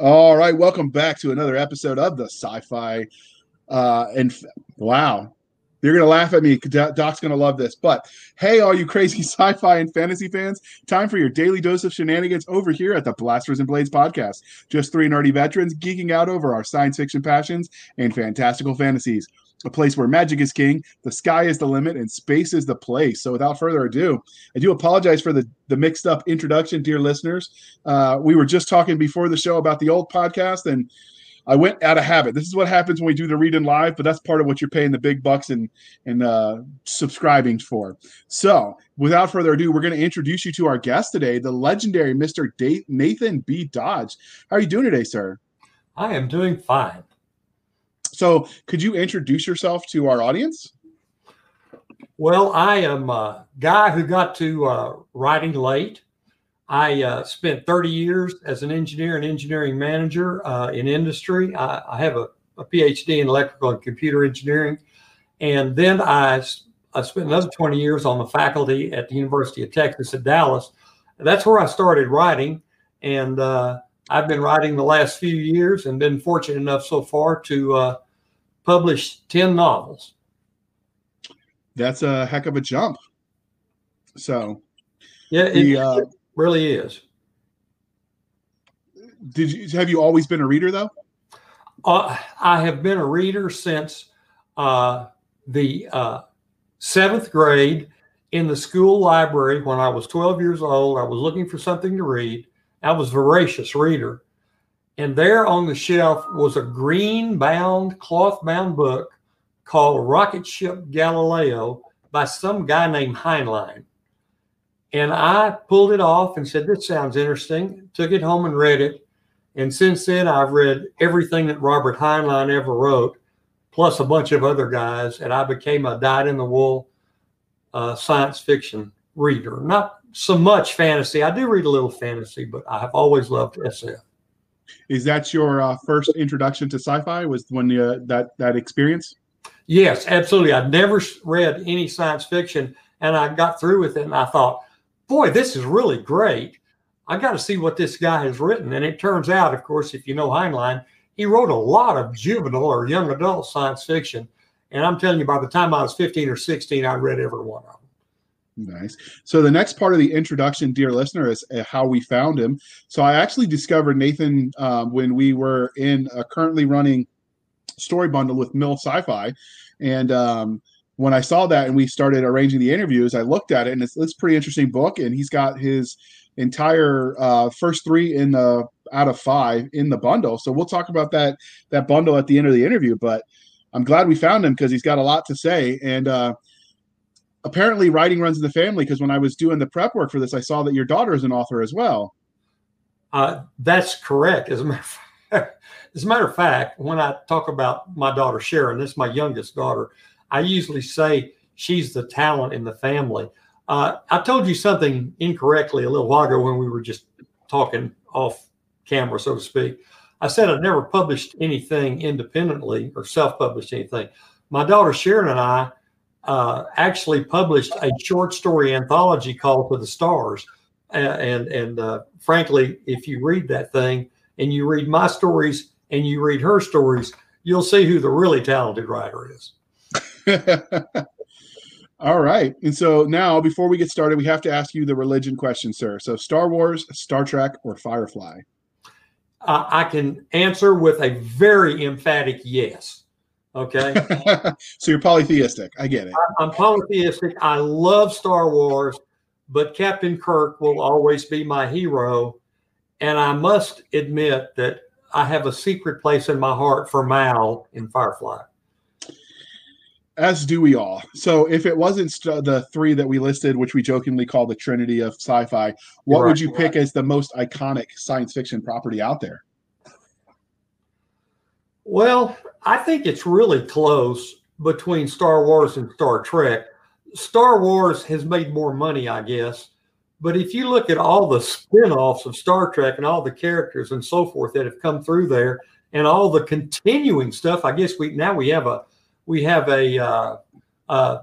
All right, welcome back to another episode of the Sci-Fi. Uh, and f- wow, you're gonna laugh at me. Doc's gonna love this. But hey, all you crazy sci-fi and fantasy fans, time for your daily dose of shenanigans over here at the Blasters and Blades podcast. Just three nerdy veterans geeking out over our science fiction passions and fantastical fantasies a place where magic is king, the sky is the limit, and space is the place. So, without further ado, I do apologize for the, the mixed up introduction, dear listeners. Uh, we were just talking before the show about the old podcast, and I went out of habit. This is what happens when we do the read in live, but that's part of what you're paying the big bucks and and uh, subscribing for. So, without further ado, we're going to introduce you to our guest today, the legendary Mr. Nathan B. Dodge. How are you doing today, sir? I am doing fine. So, could you introduce yourself to our audience? Well, I am a guy who got to uh, writing late. I uh, spent 30 years as an engineer and engineering manager uh, in industry. I, I have a, a, PhD in electrical and computer engineering. And then I, I spent another 20 years on the faculty at the University of Texas at Dallas. That's where I started writing. And uh, I've been writing the last few years and been fortunate enough so far to uh, published 10 novels. That's a heck of a jump. So, yeah, it, the, uh, it really is. Did you have you always been a reader though? Uh, I have been a reader since uh, the uh, seventh grade in the school library when I was 12 years old. I was looking for something to read. I was voracious reader. And there on the shelf was a green bound, cloth bound book called Rocket Ship Galileo by some guy named Heinlein. And I pulled it off and said, This sounds interesting. Took it home and read it. And since then, I've read everything that Robert Heinlein ever wrote, plus a bunch of other guys. And I became a dyed in the wool uh, science fiction reader. Not so much fantasy. I do read a little fantasy, but I have always loved SF. Is that your uh, first introduction to sci-fi? Was when uh, that that experience? Yes, absolutely. I'd never read any science fiction, and I got through with it, and I thought, "Boy, this is really great. I got to see what this guy has written." And it turns out, of course, if you know Heinlein, he wrote a lot of juvenile or young adult science fiction. And I'm telling you, by the time I was 15 or 16, I read every one of them. Nice. So the next part of the introduction, dear listener, is uh, how we found him. So I actually discovered Nathan um, when we were in a currently running story bundle with Mil Sci-Fi, and um, when I saw that and we started arranging the interviews, I looked at it and it's, it's a pretty interesting book. And he's got his entire uh, first three in the out of five in the bundle. So we'll talk about that that bundle at the end of the interview. But I'm glad we found him because he's got a lot to say and. Uh, apparently writing runs in the family because when I was doing the prep work for this, I saw that your daughter is an author as well. Uh, that's correct. As a, matter of fact, as a matter of fact, when I talk about my daughter Sharon, this is my youngest daughter, I usually say she's the talent in the family. Uh, I told you something incorrectly a little while ago when we were just talking off camera, so to speak. I said I'd never published anything independently or self published anything. My daughter Sharon and I uh, actually published a short story anthology called "To the Stars," and and uh, frankly, if you read that thing and you read my stories and you read her stories, you'll see who the really talented writer is. All right. And so now, before we get started, we have to ask you the religion question, sir. So, Star Wars, Star Trek, or Firefly? Uh, I can answer with a very emphatic yes. Okay. so you're polytheistic. I get it. I'm polytheistic. I love Star Wars, but Captain Kirk will always be my hero. And I must admit that I have a secret place in my heart for Mal in Firefly. As do we all. So, if it wasn't st- the three that we listed, which we jokingly call the Trinity of sci-fi, what right, would you pick as the most iconic science fiction property out there? Well, I think it's really close between Star Wars and Star Trek. Star Wars has made more money, I guess. But if you look at all the spin-offs of Star Trek and all the characters and so forth that have come through there and all the continuing stuff, I guess we now we have a we have a uh, uh,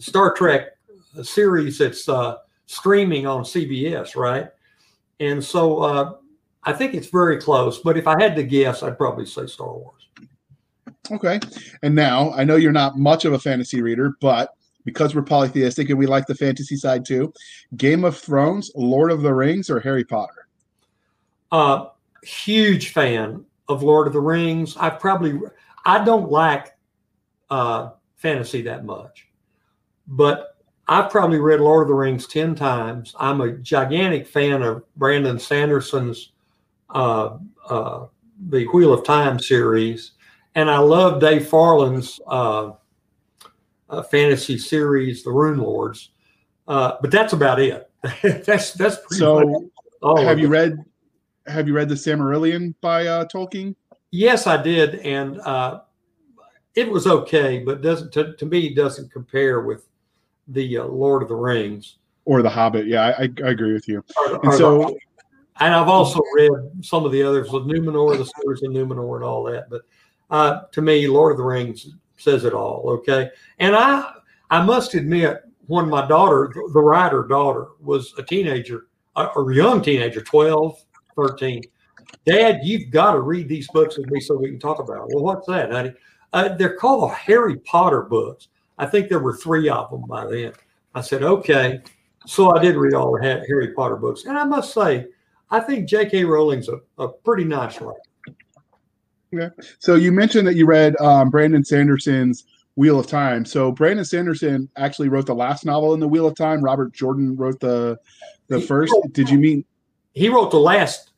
Star Trek series that's uh, streaming on CBS, right? And so uh, I think it's very close, but if I had to guess, I'd probably say Star Wars. Okay. And now I know you're not much of a fantasy reader, but because we're polytheistic and we like the fantasy side too, Game of Thrones, Lord of the Rings, or Harry Potter? Uh, huge fan of Lord of the Rings. I probably I don't like uh, fantasy that much, but I've probably read Lord of the Rings ten times. I'm a gigantic fan of Brandon Sanderson's uh, uh, the Wheel of Time series, and I love Dave Farland's uh, uh, fantasy series, The Runelords. Uh, but that's about it. that's that's so. have you read Have you read the Silmarillion by uh, Tolkien? Yes, I did, and uh, it was okay, but doesn't to, to me doesn't compare with the uh, Lord of the Rings or the Hobbit. Yeah, I, I agree with you. Or, and or so, the, and I've also read some of the others with Numenor, the stories of Numenor, and all that. But uh, to me, Lord of the Rings says it all. Okay, and I I must admit, when my daughter, the writer daughter, was a teenager, a, a young teenager, 12, 13, Dad, you've got to read these books with me so we can talk about it. Well, what's that, honey? Uh, they're called the Harry Potter books. I think there were three of them by then. I said, okay. So I did read all the Harry Potter books. And I must say, I think J.K. Rowling's a, a pretty nice writer. Yeah. So you mentioned that you read um, Brandon Sanderson's Wheel of Time. So Brandon Sanderson actually wrote the last novel in the Wheel of Time. Robert Jordan wrote the the he first. Wrote, Did you mean he wrote the last?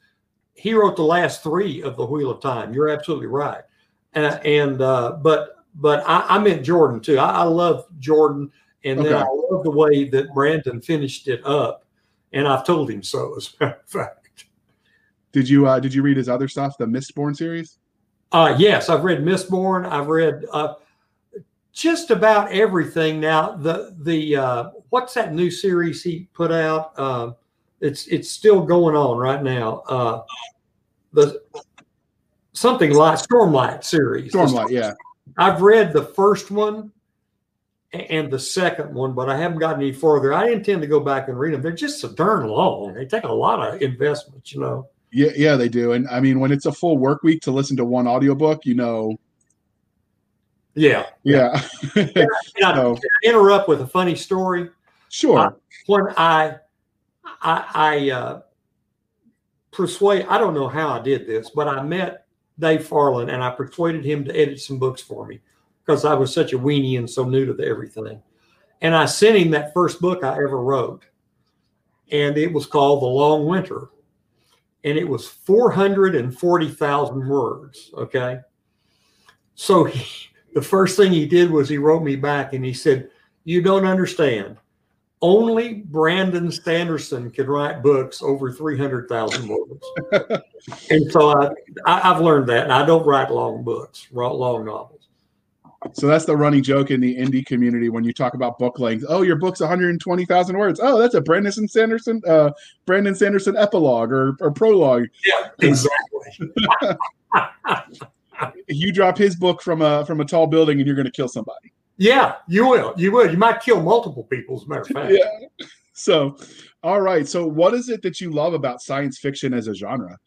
He wrote the last three of the Wheel of Time. You're absolutely right. Uh, and uh, but but I, I meant Jordan too. I, I love Jordan, and okay. then I love the way that Brandon finished it up. And I've told him so as a matter of fact. Did you uh, did you read his other stuff, the Mistborn series? Uh, yes, I've read Mistborn. I've read uh, just about everything. Now, the the uh, what's that new series he put out? Uh, it's it's still going on right now. Uh, the something like Stormlight series. Stormlight, yeah. I've read the first one and the second one, but I haven't gotten any further. I intend to go back and read them. They're just so darn long. They take a lot of investment, you know. Yeah, yeah, they do. And I mean, when it's a full work week to listen to one audiobook, you know. Yeah. Yeah. yeah. so, interrupt with a funny story? Sure. Uh, when I, I, I uh, persuade, I don't know how I did this, but I met Dave Farland and I persuaded him to edit some books for me because I was such a weenie and so new to the everything. And I sent him that first book I ever wrote. And it was called The Long Winter and it was 440,000 words. Okay. So he, the first thing he did was he wrote me back and he said, You don't understand. Only Brandon Sanderson can write books over 300,000 words. and so I, I, have learned that. And I don't write long books, Write long novels. So that's the running joke in the indie community when you talk about book length. Oh, your book's 120,000 words. Oh, that's a Brandon Sanderson, uh, Brandon Sanderson epilogue or, or prologue. Yeah, exactly. you drop his book from a from a tall building and you're going to kill somebody. Yeah, you will. You will. You might kill multiple people, as a matter of fact. yeah. So, all right. So, what is it that you love about science fiction as a genre?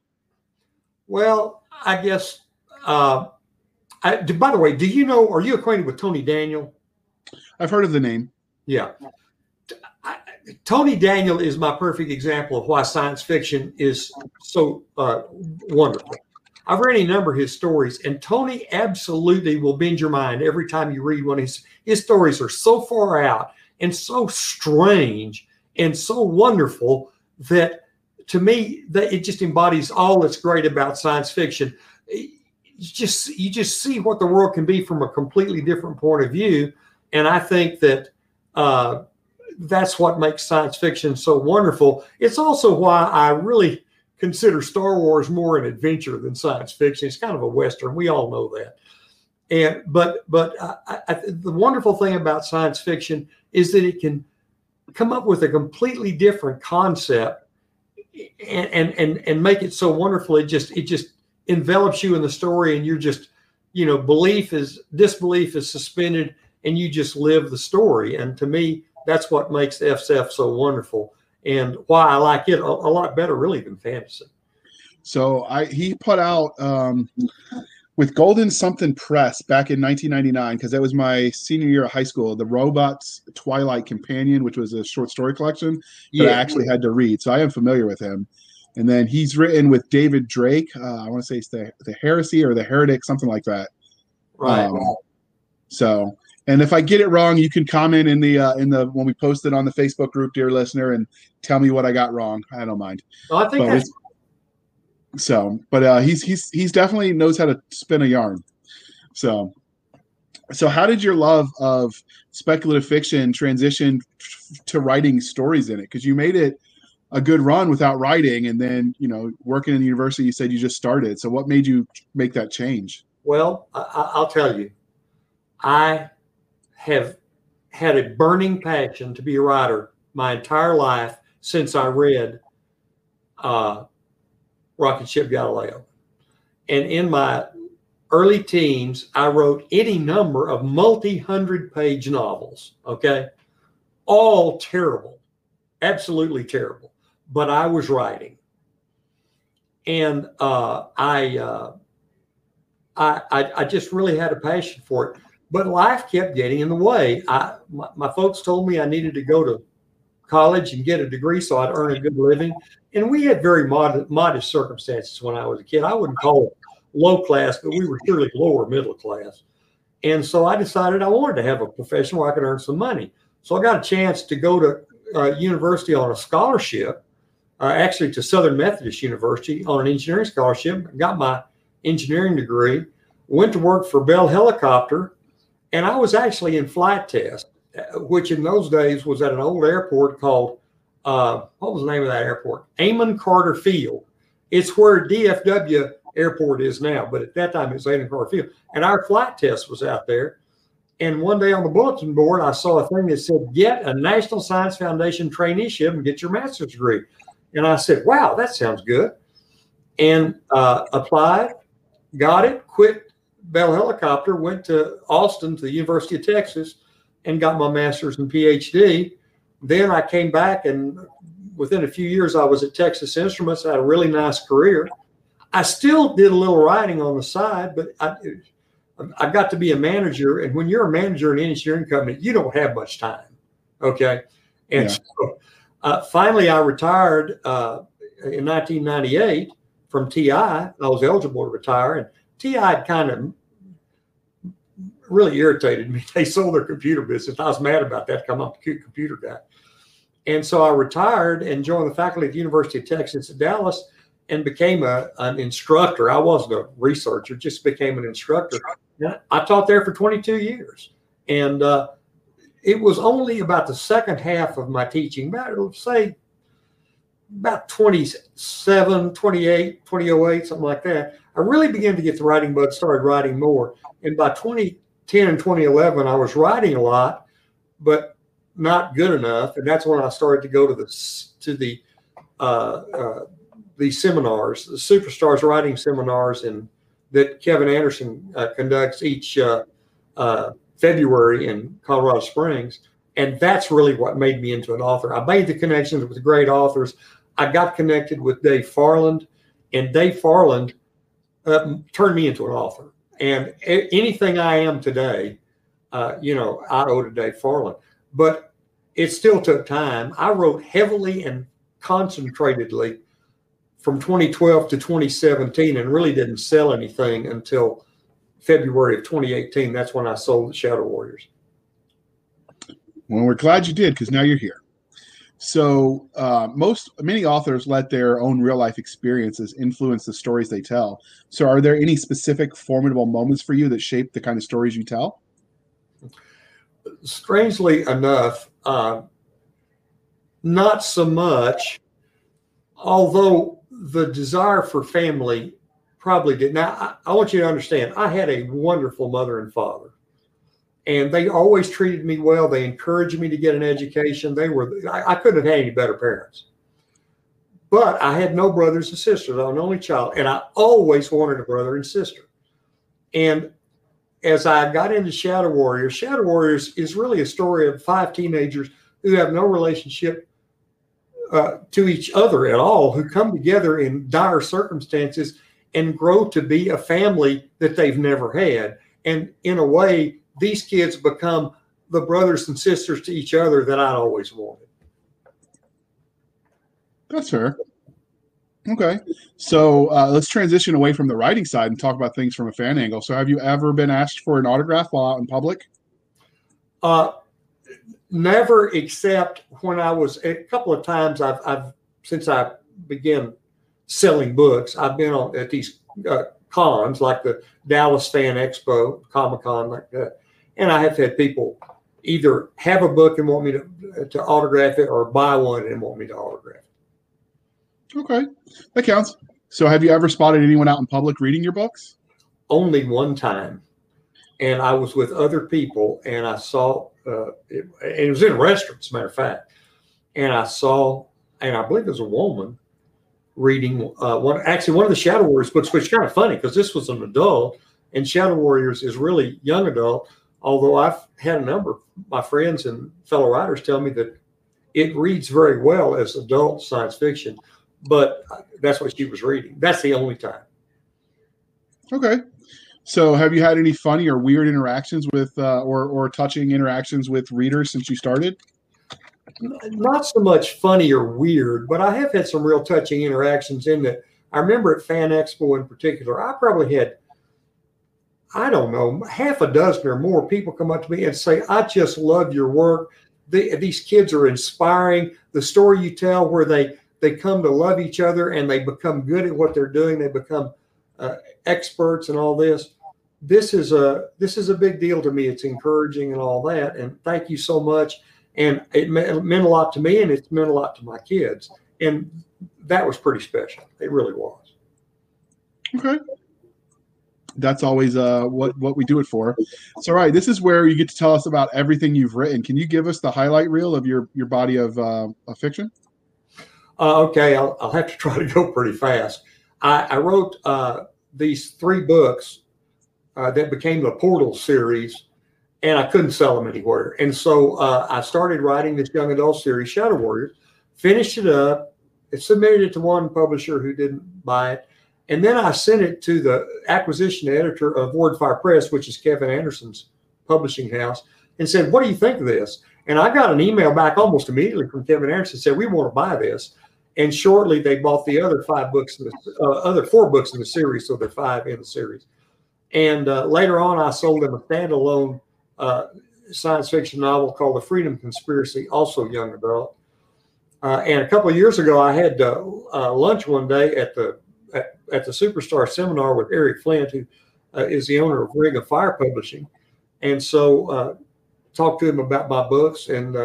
Well, I guess uh, I, by the way, do you know? Are you acquainted with Tony Daniel? I've heard of the name. Yeah. I, Tony Daniel is my perfect example of why science fiction is so uh, wonderful. I've read a number of his stories, and Tony absolutely will bend your mind every time you read one. His his stories are so far out and so strange and so wonderful that to me that it just embodies all that's great about science fiction you just you just see what the world can be from a completely different point of view. And i think that uh, that's what makes science fiction so wonderful. It's also why i really consider star wars more an adventure than science fiction. It's kind of a western. We all know that. And but but I, I, the wonderful thing about science fiction is that it can come up with a completely different concept and and and, and make it so wonderful it just it just envelops you in the story and you're just you know belief is disbelief is suspended and you just live the story and to me that's what makes SF so wonderful and why I like it a, a lot better really than fantasy. So I he put out um, with Golden Something Press back in 1999 because that was my senior year of high school. The Robots Twilight Companion, which was a short story collection that I actually had to read, so I am familiar with him. And then he's written with David Drake. Uh, I want to say it's the the Heresy or the Heretic, something like that. Right. Um, so, and if I get it wrong, you can comment in the uh, in the when we post it on the Facebook group, dear listener, and tell me what I got wrong. I don't mind. Well, I think But that's So, but uh, he's he's he's definitely knows how to spin a yarn. So, so how did your love of speculative fiction transition to writing stories in it? Because you made it a good run without writing, and then you know working in the university, you said you just started. So, what made you make that change? Well, I, I- I'll tell you, I have had a burning passion to be a writer my entire life since I read uh, Rocket Ship Galileo. And in my early teens, I wrote any number of multi hundred page novels, okay? All terrible, absolutely terrible. But I was writing. And uh, I, uh, I, I, I just really had a passion for it. But life kept getting in the way. I, my, my folks told me I needed to go to college and get a degree so I'd earn a good living. And we had very modest, circumstances when I was a kid. I wouldn't call it low class, but we were surely lower middle class. And so I decided I wanted to have a profession where I could earn some money. So I got a chance to go to uh, university on a scholarship, uh, actually to Southern Methodist University on an engineering scholarship. Got my engineering degree, went to work for Bell Helicopter, and I was actually in flight test, uh, which in those days was at an old airport called, uh, what was the name of that airport? Amon Carter Field. It's where DFW Airport is now, but at that time it was Amon Carter Field. And our flight test was out there. And one day on the bulletin board, I saw a thing that said, Get a National Science Foundation traineeship and get your master's degree. And I said, Wow, that sounds good. And uh, applied, got it, quit Bell Helicopter, went to Austin to the University of Texas and got my master's and PhD. Then I came back, and within a few years, I was at Texas Instruments. I had a really nice career. I still did a little writing on the side, but I, I got to be a manager. And when you're a manager in an engineering company, you don't have much time. Okay. And Yeah. so uh, finally, I retired uh, in 1998 from TI. I was eligible to retire, and TI had kind of really irritated me. They sold their computer business. I was mad about that. Come up, cute computer guy. And so I retired and joined the faculty at the University of Texas at Dallas and became a, an instructor. I wasn't a researcher, just became an instructor. I taught there for 22 years. And uh, it was only about the second half of my teaching, about, say, about 27, 28, 2008, something like that. I really began to get the writing bug, started writing more. And by 2010 and 2011, I was writing a lot, but not good enough. And that's when I started to go to the, to the, uh, uh, these seminars, the superstars writing seminars, and that Kevin Anderson uh, conducts each uh, uh, February in Colorado Springs. And that's really what made me into an author. I made the connections with great authors. I got connected with Dave Farland, and Dave Farland uh, turned me into an author. And a- anything I am today, uh, you know, I owe to Dave Farland. But it still took time. I wrote heavily and concentratedly from 2012 to 2017 and really didn't sell anything until February of 2018. That's when I sold the Shadow Warriors. Well, we're glad you did because now you're here. So, uh, most many authors let their own real life experiences influence the stories they tell. So, are there any specific formidable moments for you that shape the kind of stories you tell? Strangely enough, uh, not so much, although the desire for family probably did. Now, I, I want you to understand, I had a wonderful mother and father. and they always treated me well. They encouraged me to get an education. They were I, I couldn't have had any better parents. But I had no brothers and sisters. I was an only child, and I always wanted a brother and sister. And as I got into Shadow Warriors, Shadow Warriors is really a story of five teenagers who have no relationship uh, to each other at all, who come together in dire circumstances and grow to be a family that they've never had. And in a way, these kids become the brothers and sisters to each other that I'd always wanted. That's fair. Okay. So uh, let's transition away from the writing side and talk about things from a fan angle. So, have you ever been asked for an autograph while out in public? Uh, never, except when I was a couple of times. I've, I've since I began selling books. I've been on at these uh, cons like the Dallas Fan Expo, Comic Con, like that, and I have had people either have a book and want me to to autograph it, or buy one and want me to autograph it. Okay, that counts. So, have you ever spotted anyone out in public reading your books? Only one time, and I was with other people, and I saw uh, it, it was in a restaurant, as a matter of fact, and I saw, and I believe it was a woman reading uh, one actually one of the Shadow Warriors books, which is kind of funny because this was an adult, and Shadow Warriors is really young adult. Although I've had a number of my friends and fellow writers tell me that it reads very well as adult science fiction, but that's what she was reading. That's the only time. Okay. So, have you had any funny or weird interactions with, uh, or or touching interactions with readers since you started? Not so much funny or weird, but I have had some real touching interactions in that. I remember at Fan Expo in particular, I probably had, I don't know, half a dozen or more people come up to me and say, I just love your work. The, these kids are inspiring. The story you tell where they, they come to love each other and they become good at what they're doing. They become uh, experts and all this. This is a this is a big deal to me. It's encouraging and all that. And thank you so much and it meant, meant a lot to me and it's meant a lot to my kids. And that was pretty special. It really was. Okay. That's always uh what what we do it for. So all right this is where you get to tell us about everything you've written. Can you give us the highlight reel of your your body of uh of fiction? Uh, okay I'll, I'll have to try to go pretty fast. I, I wrote uh these three books uh, that became the portal series and I couldn't sell them anywhere. And so uh, I started writing this young adult series, Shadow Warriors, finished it up, submitted it to one publisher who didn't buy it. And then I sent it to the acquisition editor of Wordfire Press, which is Kevin Anderson's publishing house, and said, What do you think of this? And I got an email back almost immediately from Kevin Anderson said, We want to buy this. And shortly they bought the other five books, in the, uh, other four books in the series. So there are five in the series. And uh, later on, I sold them a standalone uh, science fiction novel called The Freedom Conspiracy, also young adult. Uh, and a couple of years ago, I had uh, uh lunch one day at the at, at, the Superstar Seminar with Eric Flint, who uh, is the owner of Ring of Fire Publishing, and so talked to him about my books, and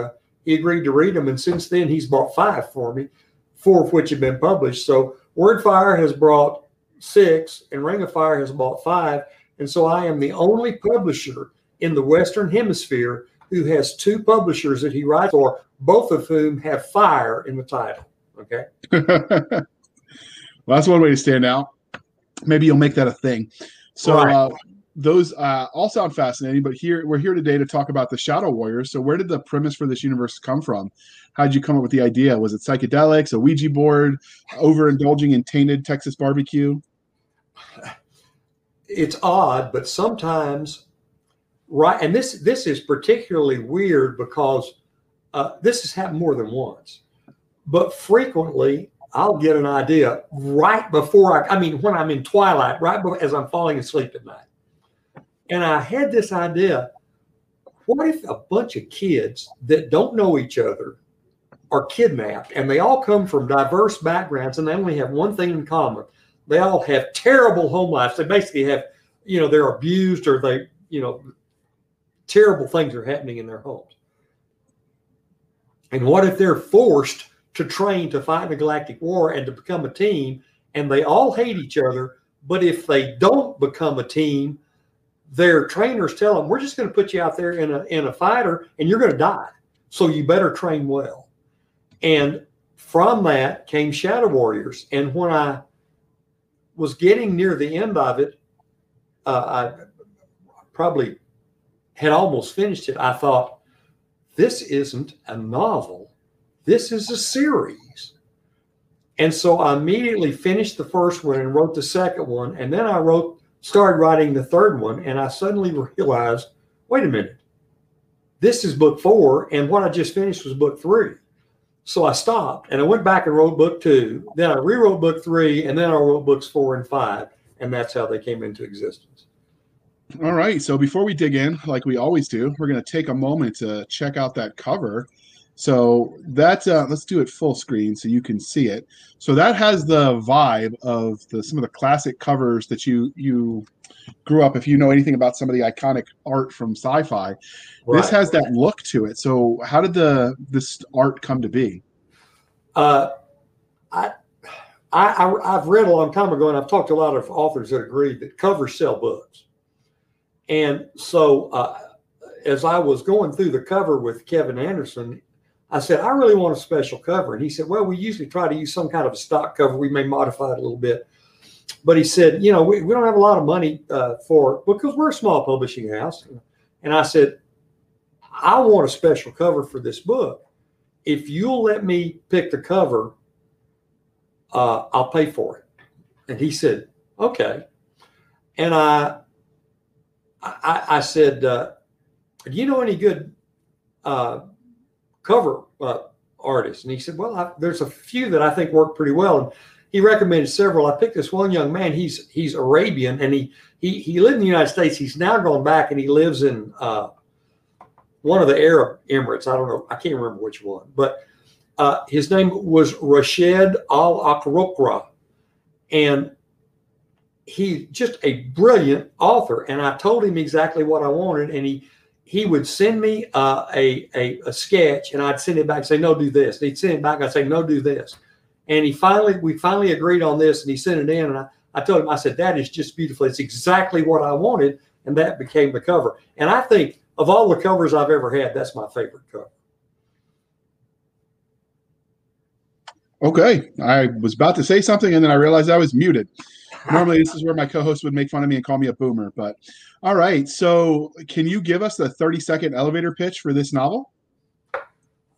he agreed to read them. And since then, he's bought five for me, four of which have been published. So Wordfire has brought six, and Ring of Fire has bought five, and so I am the only publisher in the Western Hemisphere who has two publishers that he writes for, both of whom have fire in the title. Okay. well, that's one way to stand out. Maybe you'll make that a thing. So, right. uh, those uh, all sound fascinating, but here we're here today to talk about the Shadow Warriors. So, where did the premise for this universe come from? How did you come up with the idea? Was it psychedelics, a Ouija board, overindulging in tainted Texas barbecue? It's odd, but sometimes right and this this is particularly weird because uh, this has happened more than once but frequently i'll get an idea right before i i mean when i'm in twilight right before, as i'm falling asleep at night. And i had this idea what if a bunch of kids that don't know each other are kidnapped and they all come from diverse backgrounds and they only have one thing in common? They all have terrible home lives. They basically have you know they're abused or they you know terrible things are happening in their homes. And what if they're forced to train to fight the galactic war and to become a team and they all hate each other? But if they don't become a team, their trainers tell them, we're just going to put you out there in a, in a fighter and you're going to die. So you better train well. And from that came Shadow Warriors. And when I was getting near the end of it, uh, I probably had almost finished it, I thought, this isn't a novel. This is a series. And so I immediately finished the first one and wrote the second one. And then I wrote, started writing the third one. And I suddenly realized, wait a minute, this is book four. And what I just finished was book three. So I stopped and I went back and wrote book two. Then I rewrote book three. And then I wrote books four and five. And that's how they came into existence. All right. So before we dig in, like we always do, we're going to take a moment to check out that cover. So that's uh, let's do it full screen so you can see it. So that has the vibe of the some of the classic covers that you you grew up. If you know anything about some of the iconic art from sci-fi, right. this has that look to it. So how did the this art come to be? Uh, I. I, I've read a long time ago, and I've talked to a lot of authors that agree that covers sell books. And so, uh, as I was going through the cover with Kevin Anderson, I said, I really want a special cover. And he said, Well, we usually try to use some kind of a stock cover. We may modify it a little bit. But he said, You know, we, we don't have a lot of money uh, for because we're a small publishing house. And I said, I want a special cover for this book. If you'll let me pick the cover, uh, I'll pay for it. And he said, Okay. And I, I, I said, uh, Do you know any good uh, cover uh, artists. And he said, Well, I, there's a few that I think work pretty well. And he recommended several. I picked this one young man. He's he's Arabian and he he he lived in the United States. He's now gone back and he lives in uh, one of the Arab Emirates. I don't know. I can't remember which one, but uh, his name was Rashid Al Akrokra, and he just a brilliant author. And I told him exactly what I wanted, and he he would send me uh, a, a, a sketch and I'd send it back and say, no, do this. And he'd send it back. I'd say, no, do this. And he finally, we finally agreed on this and he sent it in. And I, I told him, I said, that is just beautiful. It's exactly what I wanted. And that became the cover. And I think of all the covers I've ever had, that's my favorite cover. Okay. I was about to say something and then I realized I was muted. Normally, this is where my co host would make fun of me and call me a boomer, but all right. So, can you give us the 30 second elevator pitch for this novel?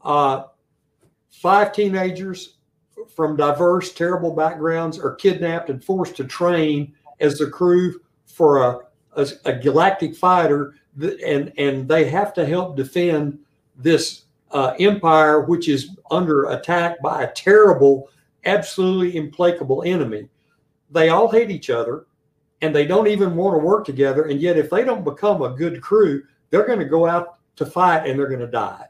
Uh, five teenagers from diverse, terrible backgrounds are kidnapped and forced to train as the crew for a, a, a galactic fighter, and, and they have to help defend this uh, empire, which is under attack by a terrible, absolutely implacable enemy. They all hate each other and they don't even want to work together. And yet, if they don't become a good crew, they're going to go out to fight and they're going to die.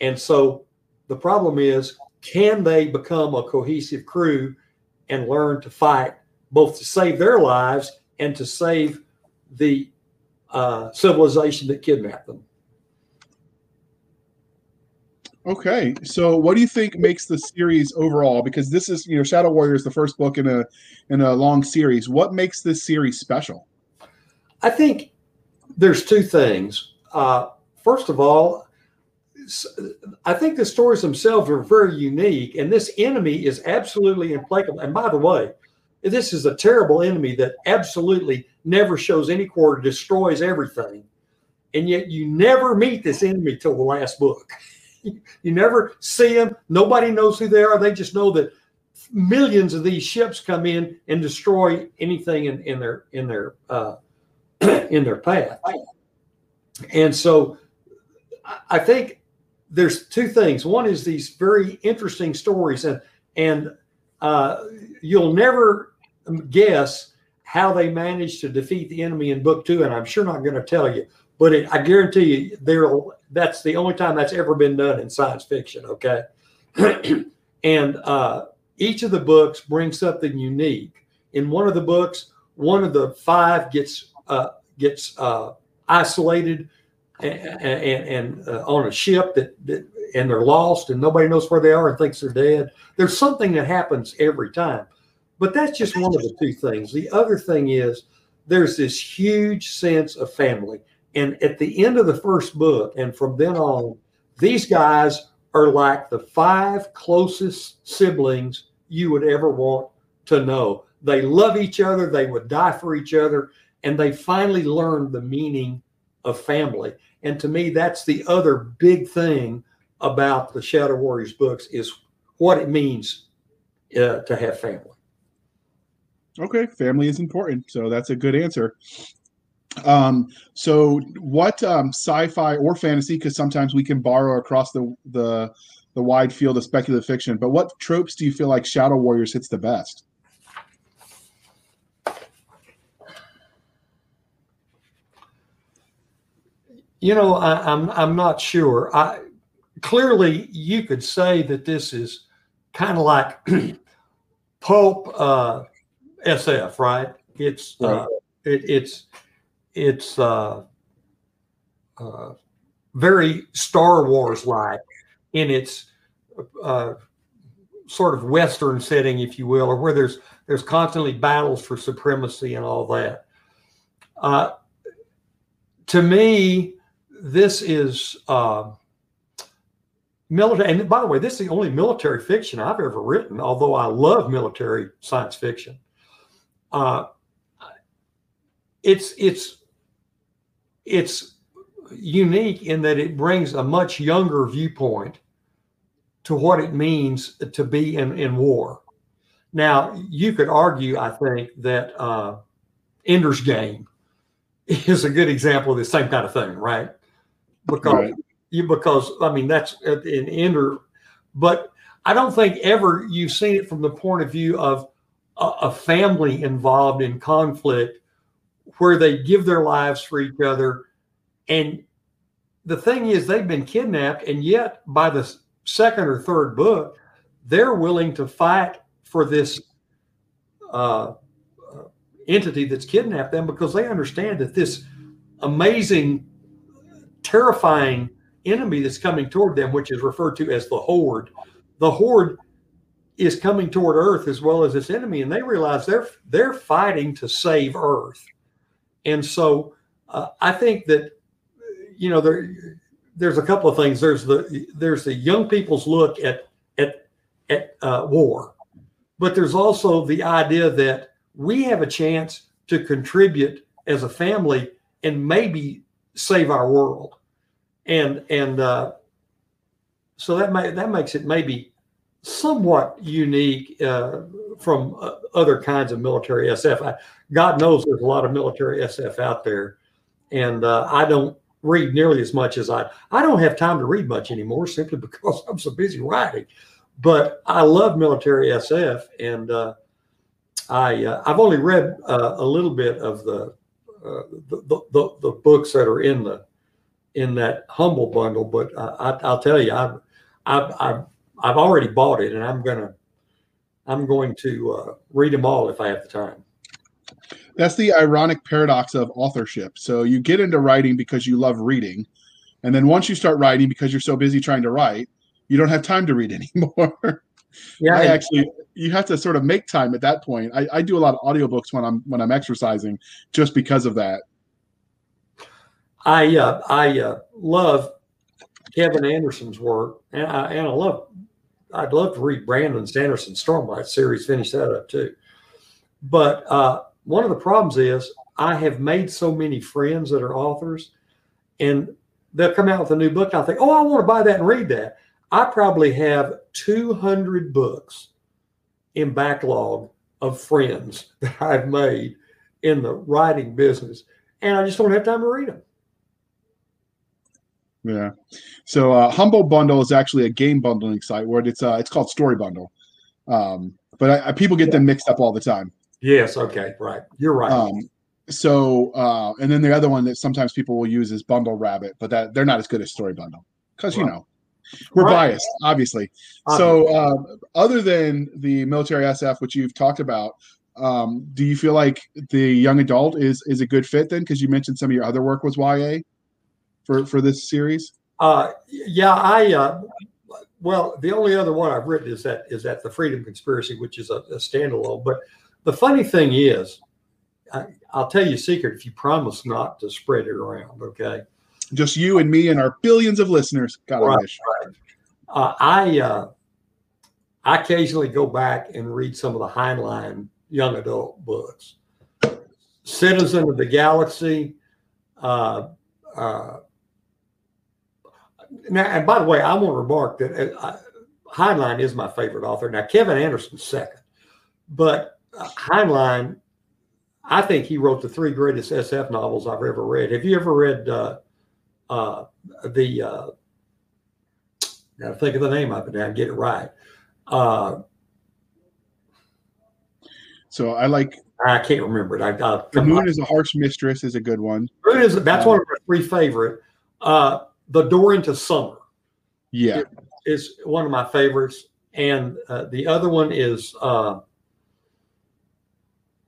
And so the problem is, can they become a cohesive crew and learn to fight both to save their lives and to save the uh, civilization that kidnapped them? Okay, so what do you think makes the series overall? Because this is, you know, Shadow Warrior is the first book in a in a long series. What makes this series special? I think there's two things. Uh, first of all, I think the stories themselves are very unique, and this enemy is absolutely implacable. And by the way, this is a terrible enemy that absolutely never shows any quarter, destroys everything, and yet you never meet this enemy till the last book. you never see them. Nobody knows who they are. They just know that millions of these ships come in and destroy anything in, in their in their uh, in their path. And so, I think there's two things. One is these very interesting stories, and and uh, you'll never guess how they managed to defeat the enemy in book two. And I'm sure not going to tell you, but it, I guarantee you, there that's the only time that's ever been done in science fiction. Okay, and uh, each of the books brings something unique. In one of the books, one of the five gets uh, gets uh, isolated and, and, and uh, on a ship that, that and they're lost and nobody knows where they are and thinks they're dead. There's something that happens every time, but that's just one of the two things. The other thing is there's this huge sense of family. And at the end of the first book, and from then on, these guys are like the five closest siblings you would ever want to know. They love each other, they would die for each other, and they finally learned the meaning of family. And to me, that's the other big thing about the Shadow Warriors books is what it means uh, to have family. Okay, family is important, so that's a good answer. Um, so what um, sci-fi or fantasy? Because sometimes we can borrow across the the the wide field of speculative fiction. But what tropes do you feel like Shadow Warriors hits the best? You know, I, am I'm, I'm not sure. I clearly you could say that this is kind of like pulp uh, SF, right? It's uh, right. Uh, it, it's it's uh, uh, very Star Wars like in its uh, sort of Western setting, if you will, or where there's there's constantly battles for supremacy and all that. Uh, to me, this is uh, military. And by the way, this is the only military fiction I've ever written, although I love military science fiction. Uh, it's it's it's unique in that it brings a much younger viewpoint to what it means to be in, in war. Now, you could argue, I think, that uh, Ender's Game is a good example of the same kind of thing, right? because right. you because I mean that's an ender, but I don't think ever you've seen it from the point of view of a, a family involved in conflict where they give their lives for each other and the thing is they've been kidnapped and yet by the second or third book they're willing to fight for this uh, uh entity that's kidnapped them because they understand that this amazing terrifying enemy that's coming toward them, which is referred to as the horde. The horde is coming toward Earth as well as this enemy, and they realize they're they're fighting to save Earth. And so uh, I think that you know there there's a couple of things. There's the there's the young people's look at at at uh, war, but there's also the idea that we have a chance to contribute as a family and maybe save our world. And and uh, so that may, that makes it maybe somewhat unique uh, from uh, other kinds of military SF. I, God knows there's a lot of military SF out there, and uh, I don't read nearly as much as I. I don't have time to read much anymore simply because I'm so busy writing. But I love military SF, and uh, I uh, I've only read uh, a little bit of the the, the, the books that are in the in that humble bundle. But I, will tell you, I've, I've, I've I've already bought it, and I'm gonna I'm going to uh, read them all if I have the time. That's the ironic paradox of authorship. So you get into writing because you love reading, and then once you start writing because you're so busy trying to write, you don't have time to read anymore. Yeah, I actually you have to sort of make time at that point. I, I do a lot of audiobooks when I'm when I'm exercising just because of that. I uh, I uh, love Kevin Anderson's work, and I and I love I'd love to read Brandon Sanderson's Stormlight series, finish that up too. But uh, one of the problems is I have made so many friends that are authors, and they'll come out with a new book. And I think, oh, I want to buy that and read that. I probably have 200 books in backlog of friends that I've made in the writing business, and I just don't have time to read them. Yeah. So uh, Humble Bundle is actually a game bundling site where it's uh, it's called Story Bundle, um, but I, I, people get them mixed up all the time. Yes. Okay. Right. You're right. Um, so uh, and then the other one that sometimes people will use is Bundle Rabbit, but that they're not as good as Story Bundle because right. you know we're right. biased, obviously. So, um, other than the military SF, which you've talked about, um, do you feel like the young adult is is a good fit then? Because you mentioned some of your other work was YA for for this series. Uh, yeah, I. Uh, well, the only other one I've written is that is that the Freedom Conspiracy, which is a, a standalone. But the funny thing is, I, will tell you a secret. If you promise not to spread it around, okay? Just you and me and our billions of listeners. God, right, right. Uh, I uh, I occasionally go back and read some of the Heinlein young adult books. Citizen of the Galaxy. Uh, uh, now, and by the way, I want to remark that uh, Heinlein is my favorite author. Now, Kevin Anderson's second, but uh, Heinlein, I think he wrote the three greatest SF novels I've ever read. Have you ever read uh, uh, the? Uh, gotta think of the name of it now. Get it right. Uh, so I like. I can't remember it. I, uh, the Moon is a Harsh Mistress is a good one. Moon is that's one of my three favorite. Uh, the Door into Summer. Yeah, is one of my favorites, and uh, the other one is. Uh,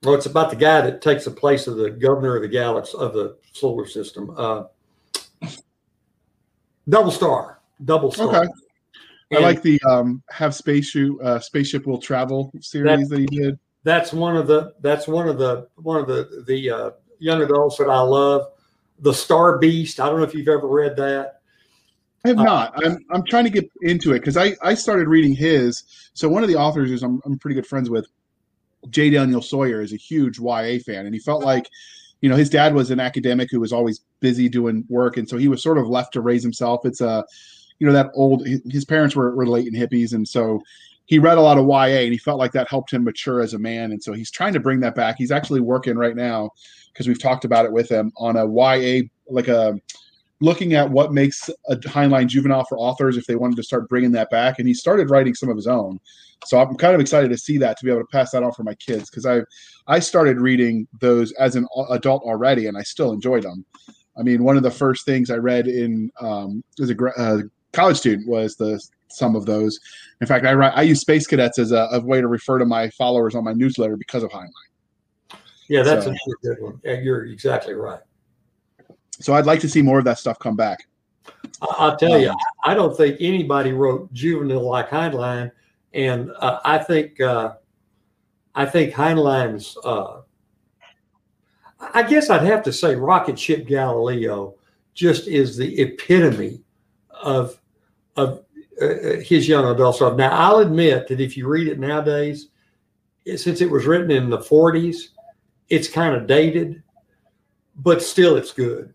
well, it's about the guy that takes the place of the governor of the galaxy of the solar system. Uh, Double Star. Double Star. Okay. I like the um, have spaceship uh, spaceship will travel series that, that, he did. That's one of the that's one of the one of the the uh, young adults that I love. The Star Beast. I don't know if you've ever read that. I have uh, not. I'm I'm trying to get into it because I I started reading his. So one of the authors is I'm I'm pretty good friends with. J. Daniel Sawyer is a huge YA fan, and he felt like, you know, his dad was an academic who was always busy doing work, and so he was sort of left to raise himself. It's a, you know, that old. His parents were, were latent hippies, and so he read a lot of YA, and he felt like that helped him mature as a man, and so he's trying to bring that back. He's actually working right now because we've talked about it with him on a YA like a looking at what makes a Heinlein juvenile for authors if they wanted to start bringing that back. And he started writing some of his own. So I'm kind of excited to see that to be able to pass that on for my kids because I I started reading those as an adult already and I still enjoyed them. I mean, one of the first things I read in um, as a uh, college student was the some of those. In fact, I write I use Space Cadets as a, a way to refer to my followers on my newsletter because of Heinlein. Yeah, that's so, a good one. You're exactly right. So I'd like to see more of that stuff come back. I'll tell you, I don't think anybody wrote juvenile like Heinlein, and uh, I think uh, I think Heinlein's. Uh, I guess I'd have to say Rocket Ship Galileo just is the epitome of of uh, uh, his young adult stuff. Now I'll admit that if you read it nowadays, since it was written in the 40s, it's kind of dated, but still it's good.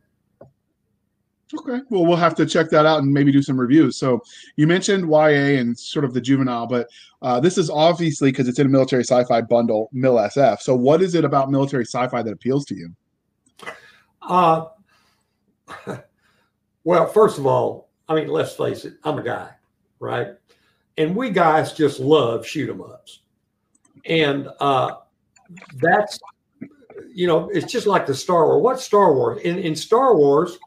Okay. Well, we'll have to check that out and maybe do some reviews. So you mentioned YA and sort of the juvenile, but uh, this is obviously because it's in a military sci-fi bundle, Mil SF. So what is it about military sci-fi that appeals to you? Uh, well, first of all, I mean, let's face it, I'm a guy, right? And we guys just love shoot 'em ups. And uh, that's, you know, it's just like the Star Wars. What Star Wars? In, in Star Wars,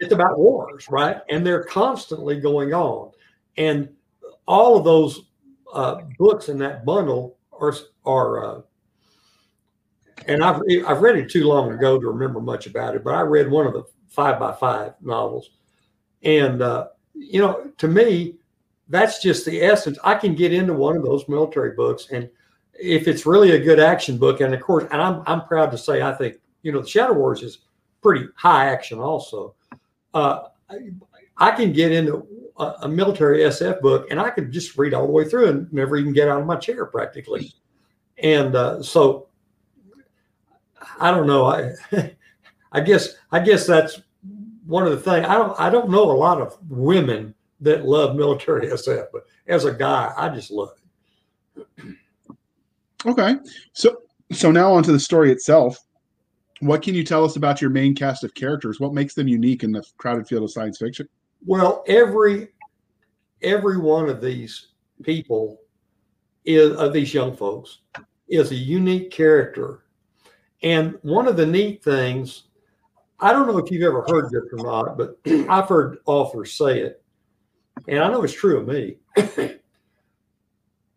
it's about wars, right? And they're constantly going on. And all of those uh, books in that bundle are are uh, and I've I've read it too long ago to remember much about it, but I read one of the five by five novels, and uh, you know, to me, that's just the essence. I can get into one of those military books, and if it's really a good action book, and of course, and I'm I'm proud to say I think you know the Shadow Wars is pretty high action also uh, I can get into a, a, military SF book and I can just read all the way through and never even get out of my chair practically. And uh, so I don't know. I I guess I guess that's one of the things. I don't I don't know a lot of women that love military SF, but as a guy, I just love it. Okay, so so now onto the story itself. What can you tell us about your main cast of characters? What makes them unique in the crowded field of science fiction? Well, every every one of these people is of these young folks is a unique character. And one of the neat things, I don't know if you've ever heard this or not, but I've heard authors say it, and I know it's true of me.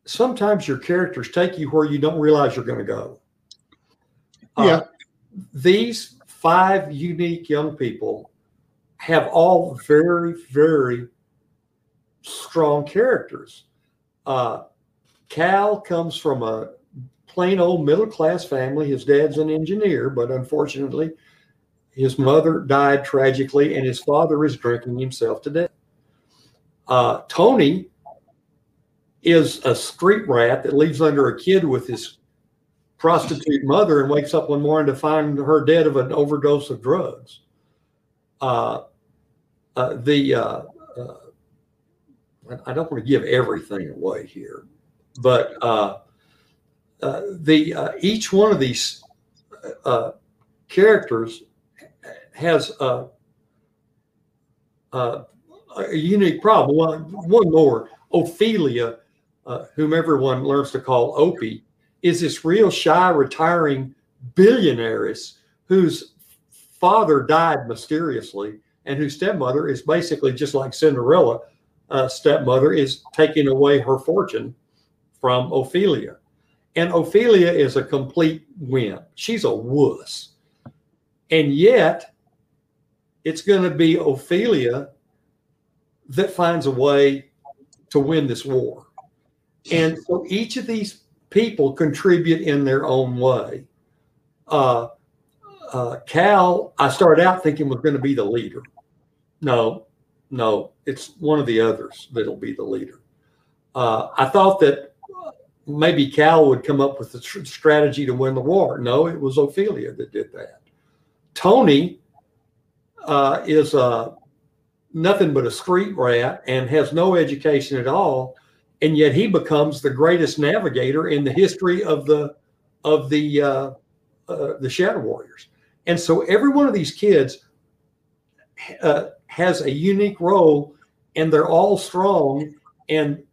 Sometimes your characters take you where you don't realize you're going to go. Yeah. Uh, these five unique young people have all very, very strong characters. Uh, Cal comes from a plain old middle class family. His dad's an engineer, but unfortunately, his mother died tragically, and his father is drinking himself to death. Uh, Tony is a street rat that lives under a kid with his prostitute mother and wakes up one morning to find her dead of an overdose of drugs. Uh, uh, the uh, uh I don't want to give everything away here, but uh, uh, the each one of these characters has a, a, a unique problem. One, one more, Ophelia, uh, whom everyone learns to call Opie, is this real shy, retiring billionaires whose father died mysteriously and whose stepmother is basically just like Cinderella. Uh, stepmother is taking away her fortune from Ophelia. And Ophelia is a complete wimp. She's a wuss. And yet, it's going to be Ophelia that finds a way to win this war. And so each of these people contribute in their own way. Uh, uh, Cal, I started out thinking was going to be the leader. No, no, it's one of the others that'll be the leader. Uh, I thought that maybe Cal would come up with the strategy to win the war. No, it was Ophelia that did that. Tony uh, is uh, nothing but a street rat and has no education at all, and yet he becomes the greatest navigator in the history of the of the uh, uh the Shadow Warriors. And so every one of these kids uh, has a unique role, and they're all strong. And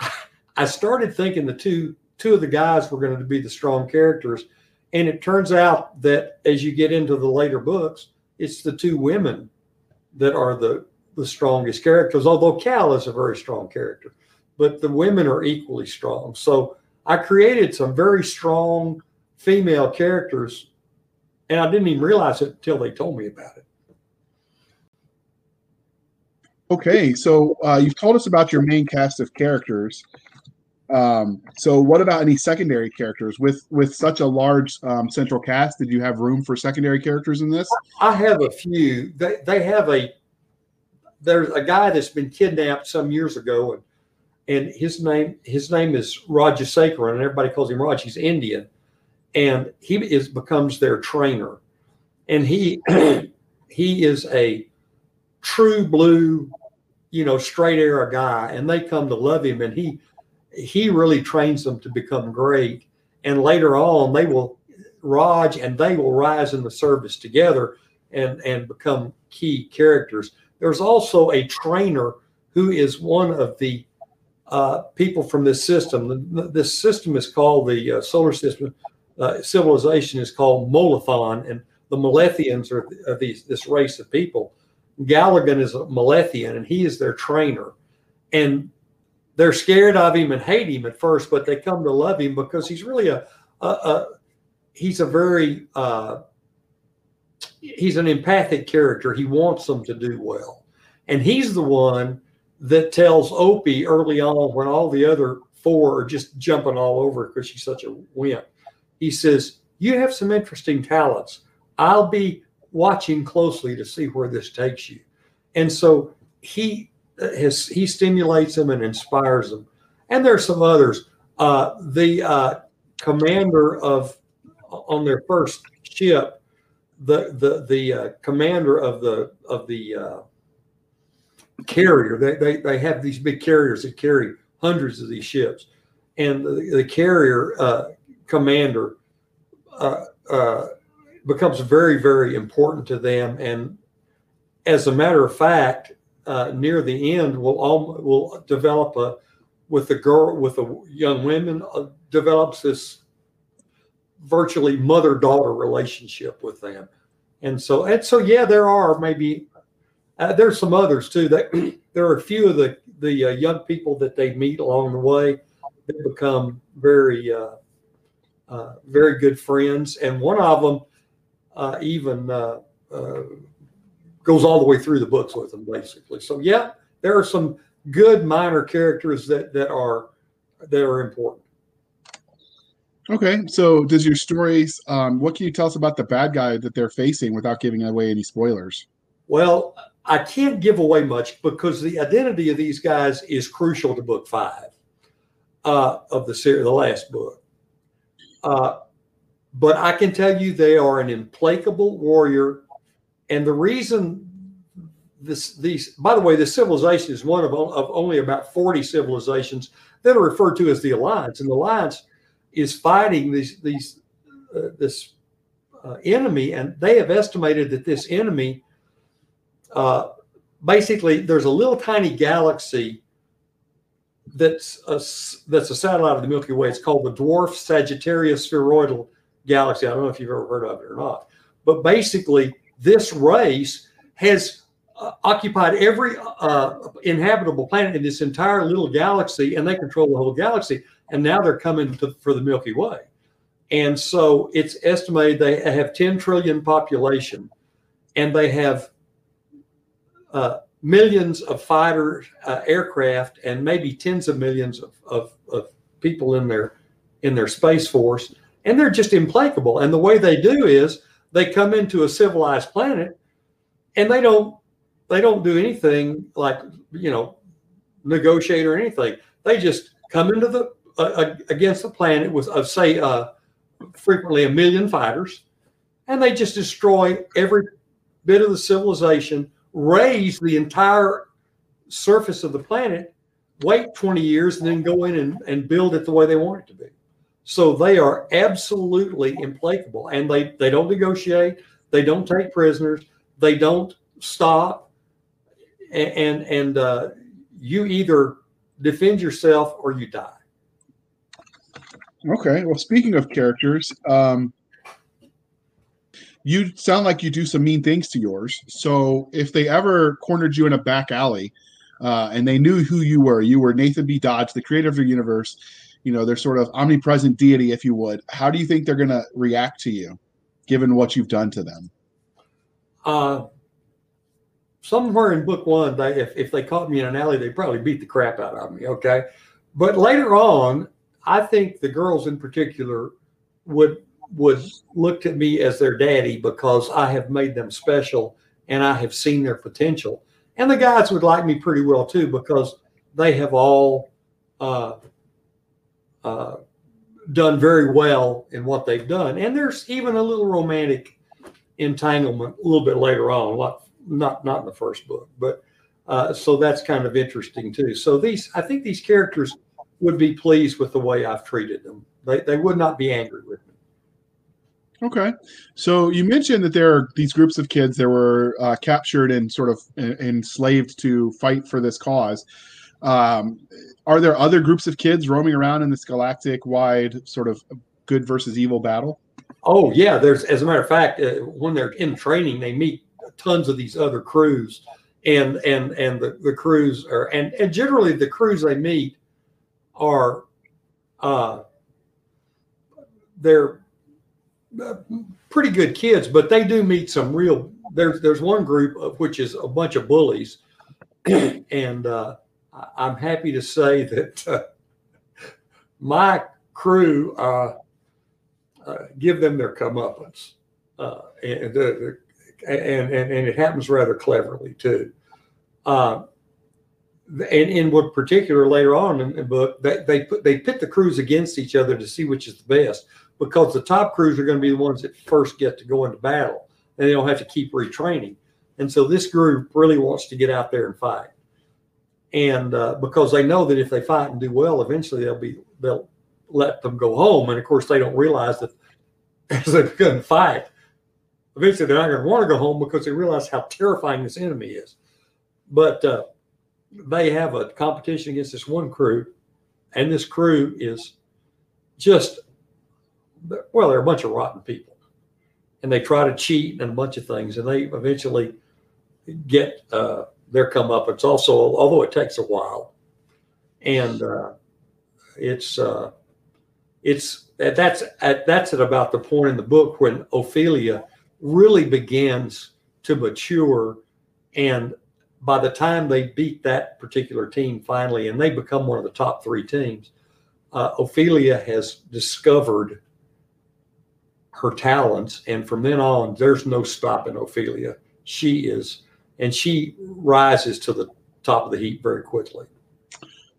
I started thinking the two two of the guys were going to be the strong characters, and it turns out that as you get into the later books, it's the two women that are the the strongest characters. Although Cal is a very strong character, but the women are equally strong. So I created some very strong female characters, and I didn't even realize it until they told me about it. Okay, so uh, you've told us about your main cast of characters. Um, so what about any secondary characters with with such a large um, central cast? Did you have room for secondary characters in this? I have a few. They they have a there's a guy that's been kidnapped some years ago, and and his name his name is Rajasekharan, and everybody calls him Raj. He's Indian, and he is becomes their trainer, and he he is a true blue, you know, straight arrow guy, and they come to love him, and he he really trains them to become great. And later on, they will, Raj and they will rise in the service together and, and become key characters. There's also a trainer who is one of the uh, people from this system. This system is called the uh, solar system. Uh, civilization is called Molathon, and the Malethians are, are these, this race of people. Galligan is a Malethian, and he is their trainer. And they're scared of him and hate him at first, but they come to love him because he's really a, a, a he's a very uh, he's an empathic character. He wants them to do well, and he's the one that tells Opie early on when all the other four are just jumping all over because she's such a wimp. He says, "You have some interesting talents. I'll be watching closely to see where this takes you." And so he his he stimulates them and inspires them. And there's some others. Uh, the uh, commander of on their first ship, the the the uh, commander of the of the uh, carrier. They, they they have these big carriers that carry hundreds of these ships, and the, the carrier uh, commander uh, becomes very very important to them. And as a matter of fact, uh, near the end will all will develop a with the girl with the young women uh, develops this virtually mother daughter relationship with them and so and so yeah there are maybe uh, there's some others too that there are a few of the the uh, young people that they meet along the way that become very uh, uh, very good friends and one of them even goes all the way through the books with them, basically. So yeah, there are some good minor characters that that are that are important. Okay, so does your stories? Um, what can you tell us about the bad guy that they're facing without giving away any spoilers? Well, I can't give away much because the identity of these guys is crucial to book five uh, of the series, the last book. Uh, but I can tell you they are an implacable warrior. And the reason this these by the way this civilization is one of, of only about 40 civilizations that are referred to as the alliance. And the alliance is fighting these these uh, this uh, enemy. And they have estimated that this enemy uh, basically there's a little tiny galaxy that's a, that's a satellite of the Milky Way. It's called the dwarf Sagittarius spheroidal galaxy. I don't know if you've ever heard of it or not, but basically this race has uh, occupied every uh, inhabitable planet in this entire little galaxy, and they control the whole galaxy. And now they're coming to, for the Milky Way, and so it's estimated they have 10 trillion population, and they have uh, millions of fighter uh, aircraft and maybe tens of millions of, of, of people in their in their space force, and they're just implacable. And the way they do is they come into a civilized planet, and they don't they don't do anything like you know negotiate or anything. They just come into the uh, uh, against the planet with of say uh, frequently a million fighters, and they just destroy every bit of the civilization, raise the entire surface of the planet, wait 20 years, and then go in and, and build it the way they want it to be. So they are absolutely implacable, and they they don't negotiate, they don't take prisoners, they don't stop and and uh, you either defend yourself or you die. Okay. Well, speaking of characters, um, you sound like you do some mean things to yours. So if they ever cornered you in a back alley uh, and they knew who you were, you were Nathan B. Dodge, the creator of the universe. You know, they're sort of omnipresent deity, if you would. How do you think they're going to react to you, given what you've done to them? Uh, somewhere in book one, they if, if they caught me in an alley, they'd probably beat the crap out of me. Okay. But later on, I think the girls in particular would would look at me as their daddy because I have made them special and I have seen their potential. And the guys would like me pretty well too because they have all uh, uh, done very well in what they've done. And there's even a little romantic entanglement a little bit later on, like not not in the first book, but uh, so that's kind of interesting too. So these, I think these characters would be pleased with the way I've treated them. They they would not be angry with. Okay, so you mentioned that there are these groups of kids that were uh, captured and sort of enslaved to fight for this cause. Um, are there other groups of kids roaming around in this galactic wide sort of good versus evil battle? Oh yeah, there's as a matter of fact, uh, when they're in training, they meet tons of these other crews and and and the, the crews are and and generally the crews they meet are uh they're uh, pretty good kids but they do meet some real there's there's one group of which is a bunch of bullies and uh i'm happy to say that uh, my crew uh, uh give them their comeuppance uh and the, and, and, and it happens rather cleverly too. And in what particular later on in the book, they, they put they pit the crews against each other to see which is the best because the top crews are going to be the ones that first get to go into battle and they don't have to keep retraining. And so this group really wants to get out there and fight. And uh, because they know that if they fight and do well, eventually they'll be they'll let them go home. And of course, they don't realize that as they to fight, eventually they're not going to want to go home because they realize how terrifying this enemy is. But uh, they have a competition against this one crew, and this crew is just well, they're a bunch of rotten people, and they try to cheat and a bunch of things, and they eventually get uh, their come up. It's also although it takes a while, and uh, it's uh, it's that's at that's at about the point in the book when Ophelia really begins to mature. And by the time they beat that particular team finally, and they become one of the top three teams, uh, Ophelia has discovered her talents. And from then on, there's no stopping Ophelia. She is, and she rises to the top of the heap very quickly.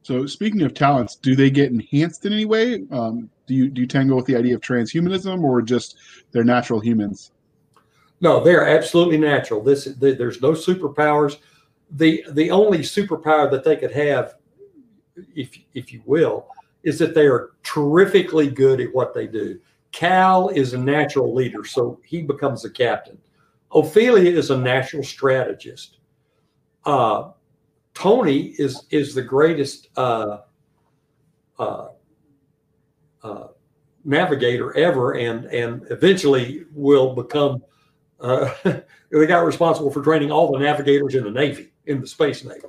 So, speaking of talents, do they get enhanced in any way? Um, do you do you tangle with the idea of transhumanism, or just they're natural humans? No, they're absolutely natural. This there's no superpowers. The the only superpower that they could have, if if you will, is that they are terrifically good at what they do. Cal is a natural leader, so he becomes the captain. Ophelia is a natural strategist. Uh, Tony is is the greatest uh, uh, uh, navigator ever, and and eventually will become uh, the guy responsible for training all the navigators in the Navy, in the Space Navy.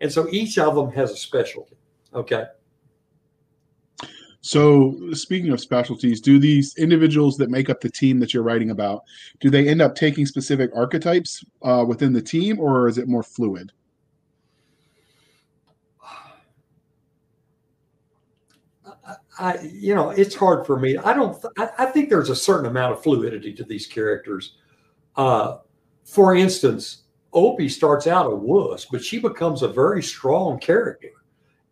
And so each of them has a specialty. Okay. So, speaking of specialties, do these individuals that make up the team that you're writing about, do they end up taking specific archetypes uh, within the team, or is it more fluid? I, you know, it's hard for me. I don't. I, I, think there's a certain amount of fluidity to these characters. Uh, for instance, Opie starts out a wuss, but she becomes a very strong character,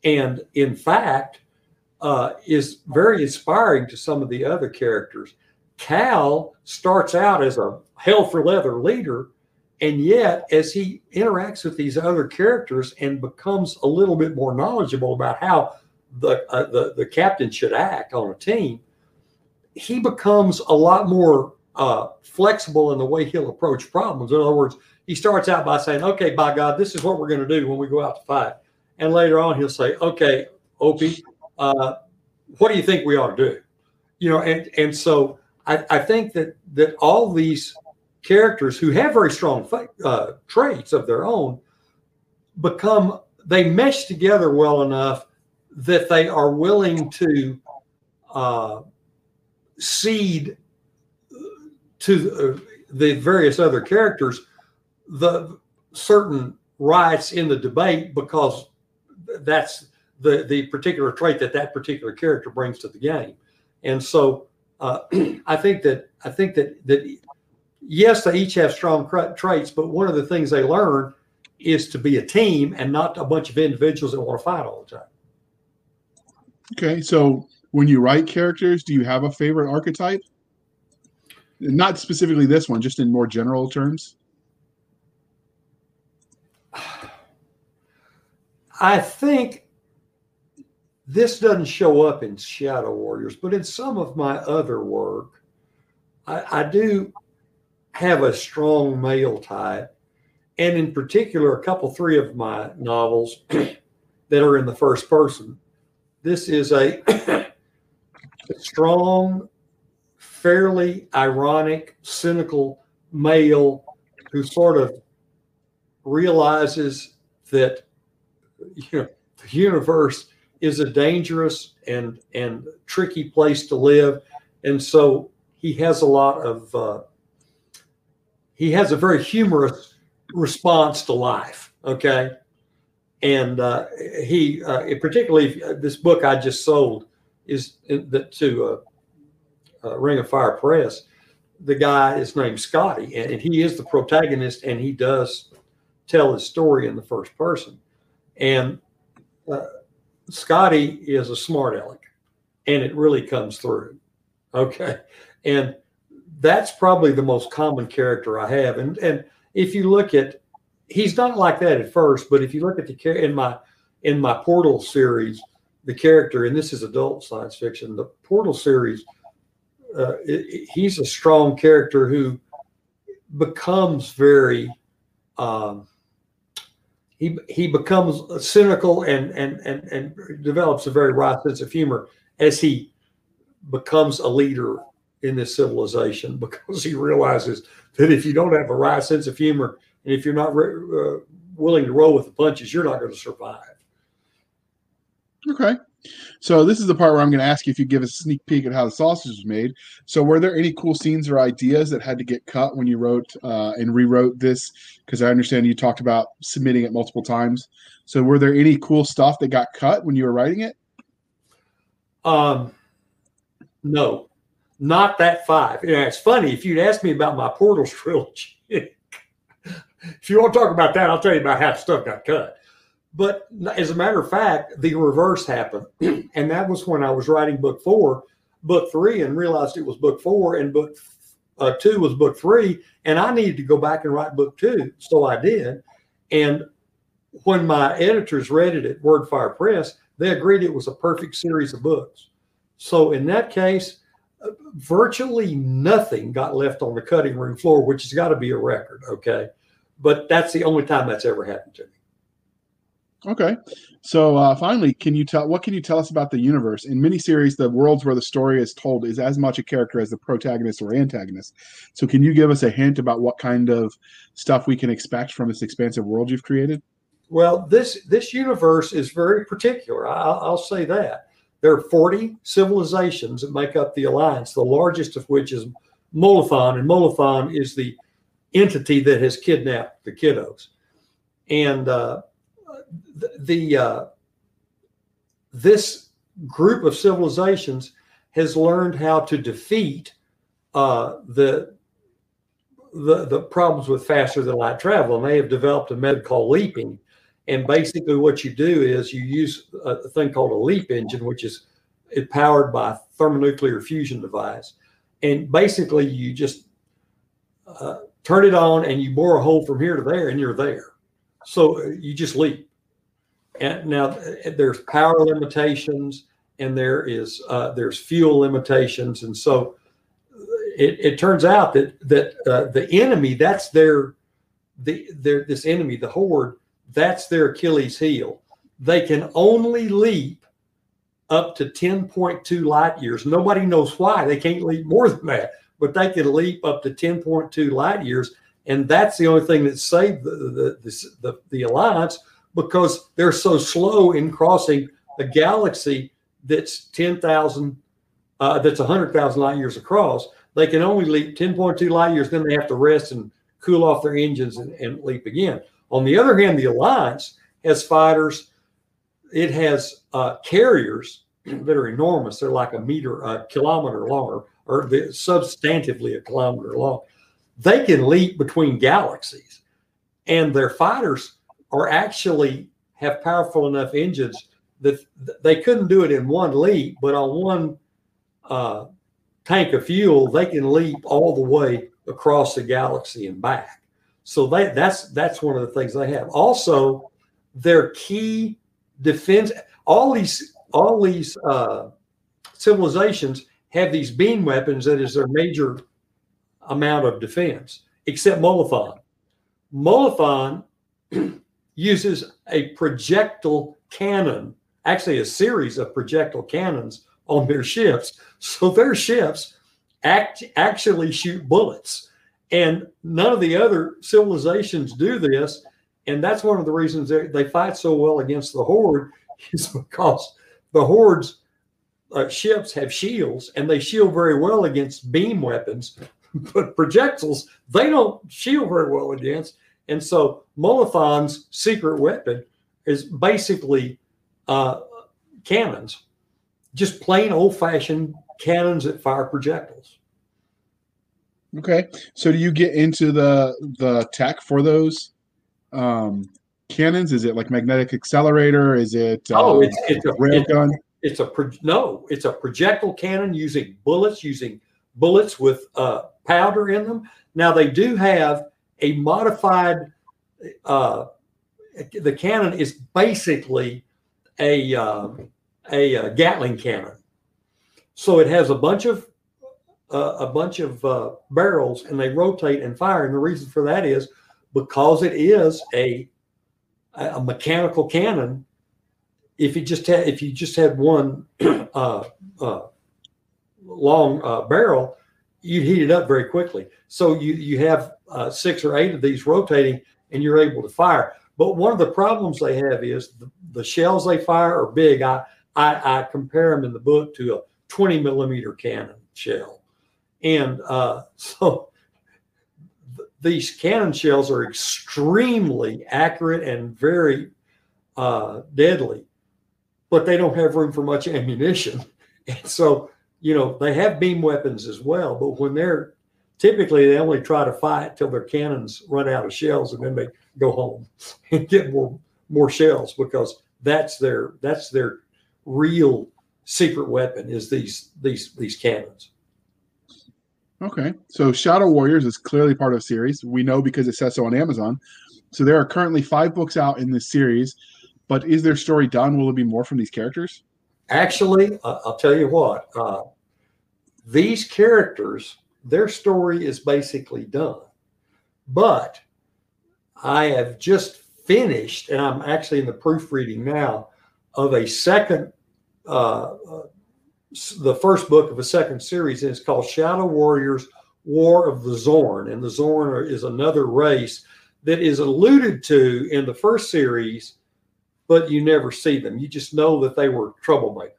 and in fact, uh, is very inspiring to some of the other characters. Cal starts out as a hell for leather leader, and yet as he interacts with these other characters and becomes a little bit more knowledgeable about how the, uh, the the captain should act on a team, he becomes a lot more uh, flexible in the way he'll approach problems. In other words, he starts out by saying, "Okay, by God, this is what we're going to do when we go out to fight," and later on he'll say, "Okay, Opie, uh, what do you think we ought to do?" You know, and and so I, I think that that all these characters who have very strong uh, traits of their own become they mesh together well enough that they are willing to uh, cede to uh, the various other characters the certain rights in the debate because that's the the particular trait that that particular character brings to the game and so uh, i think that i think that that yes they each have strong traits but one of the things they learn is to be a team and not a bunch of individuals that want to fight all the time Okay, so when you write characters, do you have a favorite archetype? Not specifically this one, just in more general terms. I think this doesn't show up in Shadow Warriors, but in some of my other work, I, I do have a strong male type. And in particular, a couple, three of my novels that are in the first person this is a strong, fairly ironic, cynical male who sort of realizes that you know, the universe is a dangerous and and tricky place to live, and so he has a lot of uh, he has a very humorous response to life. Okay, and uh, he uh, particularly uh, this book I just sold is the, to uh, uh, Ring of Fire Press. The guy is named Scotty, and, and, he is the protagonist, and he does tell his story in the first person. And uh, Scotty is a smart aleck, and it really comes through. Okay, and that's probably the most common character I have. And and if you look at he's not like that at first, but if you look at the in my in my Portal series, the character, and this is adult science fiction, the Portal series, uh, it, he's a strong character who becomes very. Um, he, he becomes cynical and, and and and develops a very wry sense of humor as he becomes a leader in this civilization because he realizes that if you don't have a wry sense of humor and if you're not re- uh, willing to roll with the punches, you're not going to survive. Okay. So this is the part where I'm going to ask you if you give a sneak peek at how the sausage was made. So were there any cool scenes or ideas that had to get cut when you wrote uh, and rewrote this? Because I understand you talked about submitting it multiple times. So were there any cool stuff that got cut when you were writing it? Um, no, not that five. Yeah, it's funny if you'd asked me about my Portals trilogy if you want to talk about that, I'll tell you about how stuff got cut. But as a matter of fact, the reverse happened. and that was when I was writing book four, book three, and realized it was book four, and book uh, two was book three. And I needed to go back and write book two. So I did. And when my editors read it at Wordfire Press, they agreed it was a perfect series of books. So in that case, virtually nothing got left on the cutting room floor, which has got to be a record. Okay. But that's the only time that's ever happened to me. Okay. So uh, finally, can you tell what can you tell us about the universe? In miniseries, the worlds where the story is told is as much a character as the protagonist or antagonist. So can you give us a hint about what kind of stuff we can expect from this expansive world you've created? Well, this this universe is very particular. I'll, I'll say that there are 40 civilizations that make up the alliance. The largest of which is Molothon, and Molothon is the entity that has kidnapped the kiddos. And uh, the, uh, this group of civilizations has learned how to defeat uh, the, the the problems with faster than light travel, and they have developed a method called leaping. And basically, what you do is you use a thing called a leap engine, which is powered by a thermonuclear fusion device. And basically, you just uh, turn it on and you bore a hole from here to there, and you're there. So uh, you just leap. And now uh, there's power limitations and there is uh, there's fuel limitations, and so it, it turns out that that uh, the enemy that's their the their this enemy the horde that's their Achilles heel. They can only leap up to 10.2 light years. Nobody knows why they can't leap more than that, but they can leap up to 10.2 light years, and that's the only thing that saved the the, the, the, the alliance because they're so slow in crossing a galaxy that's 10,000, uh, that's 100,000 light years across. They can only leap 10.2 light years, then they have to rest and cool off their engines and, and leap again. On the other hand, the Alliance has fighters, it has uh, carriers that are enormous. They're like a meter, a kilometer long, or substantively a kilometer long. They can leap between galaxies, and their fighters are actually have powerful enough engines that they couldn't do it in one leap, but on one uh, tank of fuel, they can leap all the way across the galaxy and back. So they, that's that's one of the things they have. Also, their key defense. All these all these uh, civilizations have these beam weapons that is their major amount of defense, except Molothon. Molothon uses a projectile cannon, actually a series of projectile cannons on their ships. So their ships act, actually shoot bullets. And none of the other civilizations do this. And that's one of the reasons they, they fight so well against the Horde is because the Horde's uh, ships have shields and they shield very well against beam weapons, but projectiles they don't shield very well against. And so Molothon's secret weapon is basically uh, cannons, just plain old fashioned cannons that fire projectiles. Okay, so do you get into the the tech for those um, cannons? Is it like magnetic accelerator? Is it oh, uh, it's, it's a railgun? It's, it's a pro- no, it's a projectile cannon using bullets, using bullets with uh, powder in them. Now they do have a modified uh, the cannon is basically a uh, a, uh, Gatling cannon. So it has a bunch of uh, a bunch of uh, barrels, and they rotate and fire. And the reason for that is because it is a a mechanical cannon. If you just had if you just had one uh, uh, long barrel, you'd heat it up very quickly. So you you have six or eight of these rotating, and you're able to fire. But one of the problems they have is the, the shells they fire are big. I, I, I compare them in the book to a 20 millimeter cannon shell, and uh, so th- these cannon shells are extremely accurate and very uh, deadly, but they don't have room for much ammunition, and so you know they have beam weapons as well. But when they're typically they only try to fight till their cannons run out of shells and then they go home and get more more shells because that's their that's their real secret weapon is these these these cannons. Okay, so Shadow Warriors is clearly part of series. We know because it says so on Amazon. So there are currently five books out in this series, but is their story done? Will it be more from these characters? Actually, uh, I'll tell you what. Uh, these characters, their story is basically done, but I have just finished, and I'm actually in the proofreading now of a second, uh, uh the first book of a second series, and it's called Shadow Warriors War of the Zorn. And the Zorn is another race that is alluded to in the first series, but you never see them. You just know that they were troublemakers.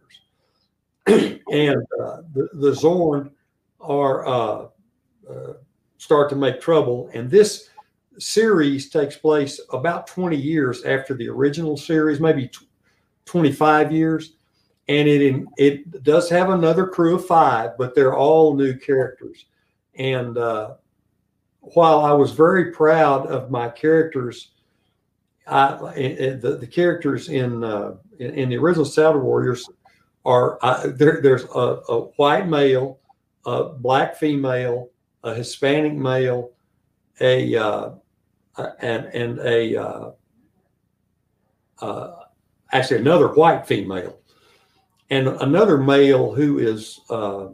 and uh, the, the Zorn are uh, uh, start to make trouble. And this series takes place about 20 years after the original series, maybe 25 years. And it it does have another crew of five, but they're all new characters. And uh, while I was very proud of my characters, I, the, the characters in, uh, in, in the original Shadow Warriors are uh, there, there's a, a, white male, a black female, a Hispanic male, a uh, and and a uh, uh, actually another white female, and another male who is uh,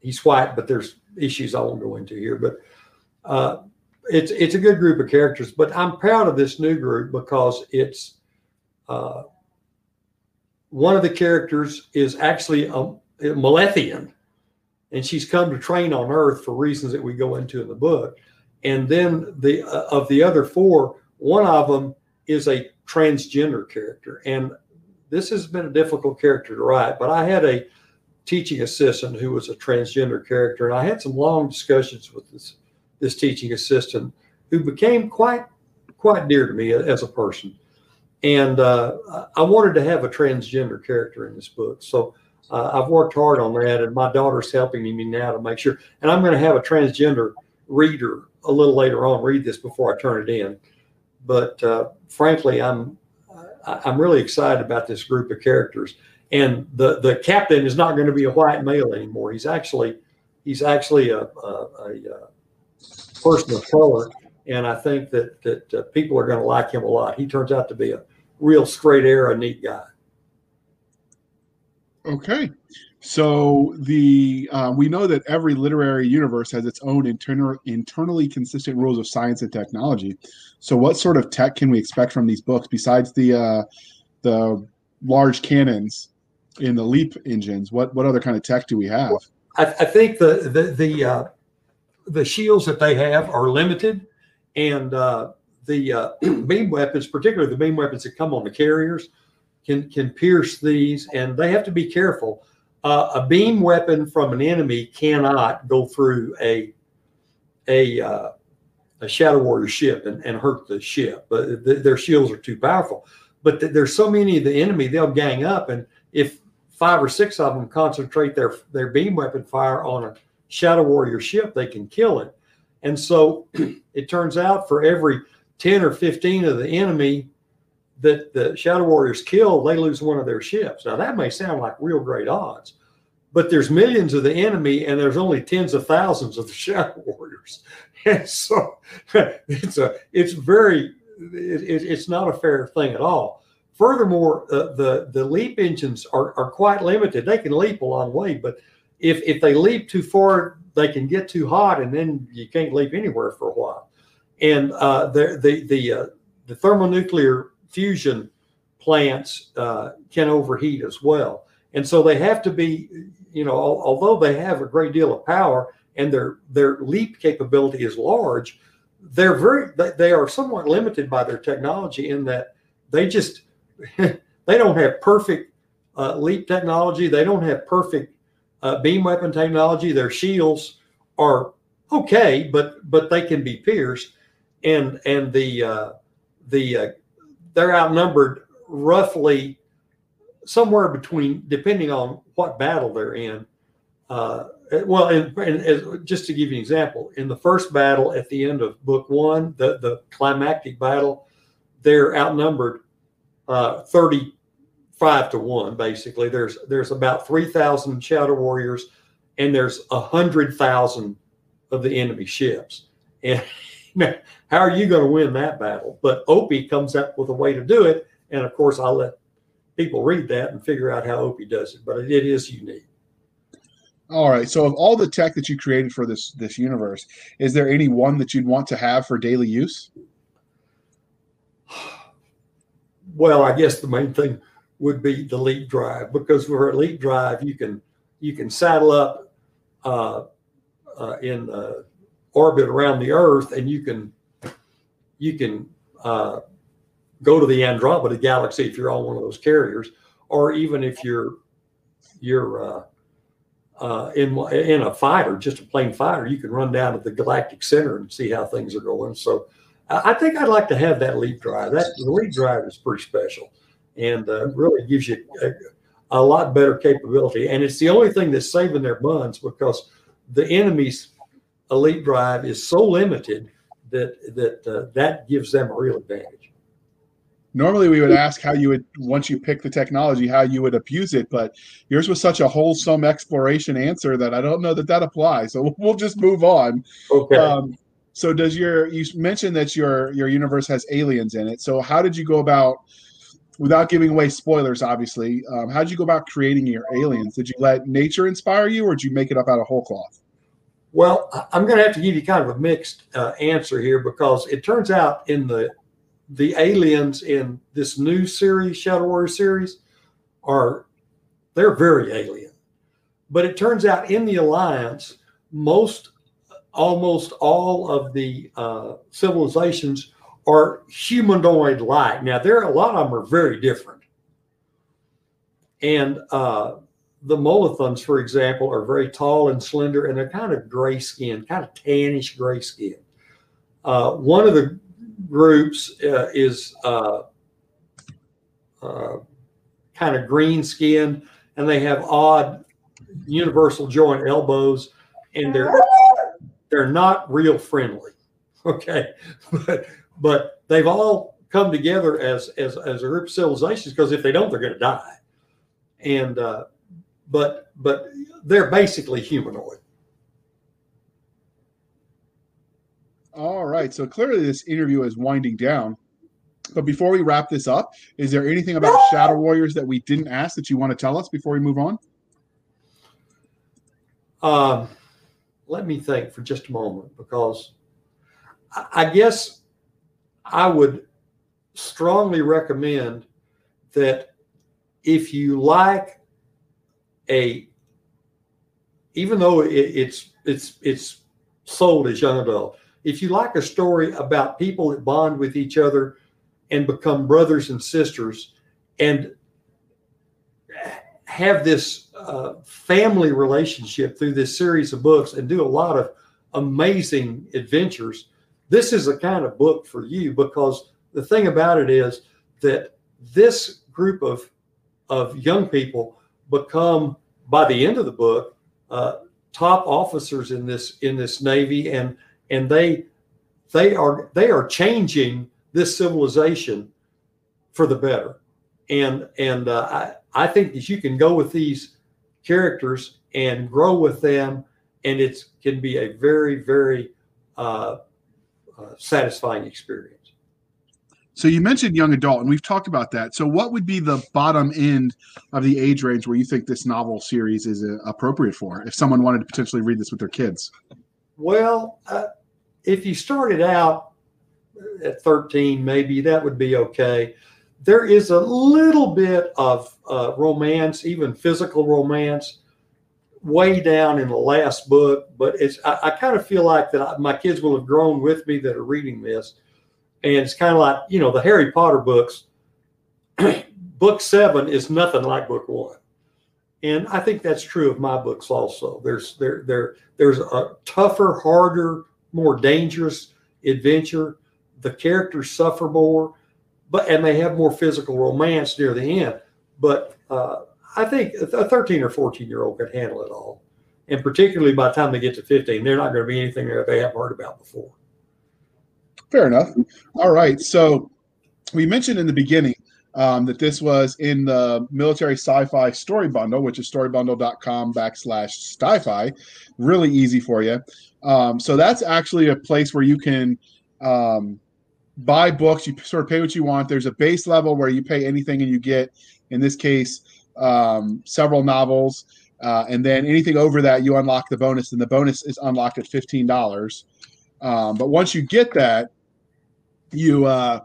he's white, but there's issues I won't go into here, but it's it's a good group of characters. But I'm proud of this new group because it's uh, one of the characters is actually a, a Malethian, and she's come to train on Earth for reasons that we go into in the book. And then the uh, of the other four, one of them is a transgender character, and this has been a difficult character to write. But I had a teaching assistant who was a transgender character, and I had some long discussions with this this teaching assistant who became quite quite dear to me as a person. And uh, I wanted to have a transgender character in this book, so uh, I've worked hard on that, and my daughter's helping me now to make sure. And I'm going to have a transgender reader a little later on read this before I turn it in. But uh, frankly, I'm I'm really excited about this group of characters and the the captain is not going to be a white male anymore. He's actually he's actually a, a, a person of color, and I think that that uh, people are going to like him a lot. He turns out to be a real straight arrow, neat guy. Okay, so the uh, we know that every literary universe has its own internal internally consistent rules of science and technology. So, what sort of tech can we expect from these books besides the uh, the large cannons in the leap engines what what other kind of tech do we have i, I think the the the, uh, the shields that they have are limited and uh, the uh, beam weapons particularly the beam weapons that come on the carriers can can pierce these and they have to be careful. Uh, a beam weapon from an enemy cannot go through a a uh, a shadow warrior ship and, and hurt the ship but th- their shields are too powerful. But th- there's so many of the enemy they'll gang up and if five or six of them concentrate their their beam weapon fire on a shadow warrior ship, they can kill it. And so it turns out for every 10 or 15 of the enemy that the shadow warriors kill, they lose one of their ships. Now that may sound like real great odds, but there's millions of the enemy and there's only tens of thousands of the shadow warriors. And so it's a it's very it, it, it's not a fair thing at all. Furthermore, uh, the the leap engines are, are quite limited. They can leap a long way, but if if they leap too far, they can get too hot, and then you can't leap anywhere for a while. And uh, the the the uh, the thermonuclear fusion plants uh, can overheat as well, and so they have to be, you know, although they have a great deal of power and their their leap capability is large, they're very they are somewhat limited by their technology in that they just they don't have perfect uh, leap technology. They don't have perfect uh, beam weapon technology. Their shields are okay, but but they can be pierced, and and the uh, the uh, they're outnumbered roughly somewhere between, depending on what battle they're in. Uh, well, and, and, just to give you an example, in the first battle at the end of book one, the the climactic battle, they're outnumbered uh, 35 to 1 basically there's there's about 3000 shadow warriors and there's a hundred thousand of the enemy ships and Now, how are you going to win that battle? But Opie comes up with a way to do it, and of course, I'll let people read that and figure out how Opie does it. But it, it is unique. All right. So, of all the tech that you created for this this universe, is there any one that you'd want to have for daily use? Well, I guess the main thing would be the leap drive because for a leap drive, you can you can saddle up uh, uh, in uh, orbit around the Earth, and you can you can uh, go to the Andromeda galaxy if you're on one of those carriers, or even if you're you're uh, in in a fighter, just a plain fighter, you can run down to the galactic center and see how things are going. So, I think I'd like to have that leap drive. That the leap drive is pretty special, and uh, really gives you a, a lot better capability. And it's the only thing that's saving their buns because the enemy's elite drive is so limited that that uh, that gives them a real advantage. Normally, we would ask how you would once you pick the technology, how you would abuse it, but yours was such a wholesome exploration answer that I don't know that that applies. So we'll just move on. Okay. Um, so does your you mentioned that your your universe has aliens in it? So how did you go about? Without giving away spoilers, obviously, um, how did you go about creating your aliens? Did you let nature inspire you, or did you make it up out of whole cloth? Well, I'm going to have to give you kind of a mixed uh, answer here because it turns out in the the aliens in this new series, Shadow Warrior series, are they're very alien. But it turns out in the Alliance, most almost all of the uh, civilizations are humanoid like. Now, there are a lot of them are very different. And uh, the Molethans, for example, are very tall and slender, and they're kind of gray skin, kind of tannish gray skin. Uh, one of the groups uh, is uh, uh kind of green skinned, and they have odd universal joint elbows, and they're they're not real friendly. Okay, but but they've all come together as as as a group of civilizations because if they don't, they're going to die. And uh, but but they're basically humanoid. All right. So clearly, this interview is winding down. But before we wrap this up, is there anything about Shadow Warriors that we didn't ask that you want to tell us before we move on? Um, let me think for just a moment because I guess I would strongly recommend that if you like a even though it, it's it's it's sold as young adult if you like a story about people that bond with each other and become brothers and sisters and have this uh, family relationship through this series of books and do a lot of amazing adventures this is a kind of book for you because the thing about it is that this group of of young people become by the end of the book uh, top officers in this in this navy and and they they are they are changing this civilization for the better. And and uh, I, I think that you can go with these characters and grow with them and it can be a very very uh, uh, satisfying experience so you mentioned young adult, and we've talked about that. So what would be the bottom end of the age range where you think this novel series is uh, appropriate for, if someone wanted to potentially read this with their kids? Well, uh, if you started out at 13, maybe that would be okay. There is a little bit of uh, romance, even physical romance, way down in the last book. But it's I, I kind of feel like that I, my kids will have grown with me that are reading this and it's kind of like, you know, the Harry Potter books, book seven is nothing like book one. And I think that's true of my books also. There's there there there's a tougher, harder, more dangerous adventure. The characters suffer more, but and they have more physical romance near the end. But uh, I think a 13 or 14 year old could handle it all. And particularly by the time they get to 15, they're not going to be anything that they haven't heard about before. Fair enough. All right. So we mentioned in the beginning um, that this was in the military sci-fi story bundle, which is storybundle.com backslash sci-fi. Really easy for you. Um, so that's actually a place where you can um, buy books. You sort of pay what you want. There's a base level where you pay anything and you get, in this case, um, several novels. Uh, and then anything over that, you unlock the bonus, and the bonus is unlocked at fifteen dollars. Um, but once you get that, you uh,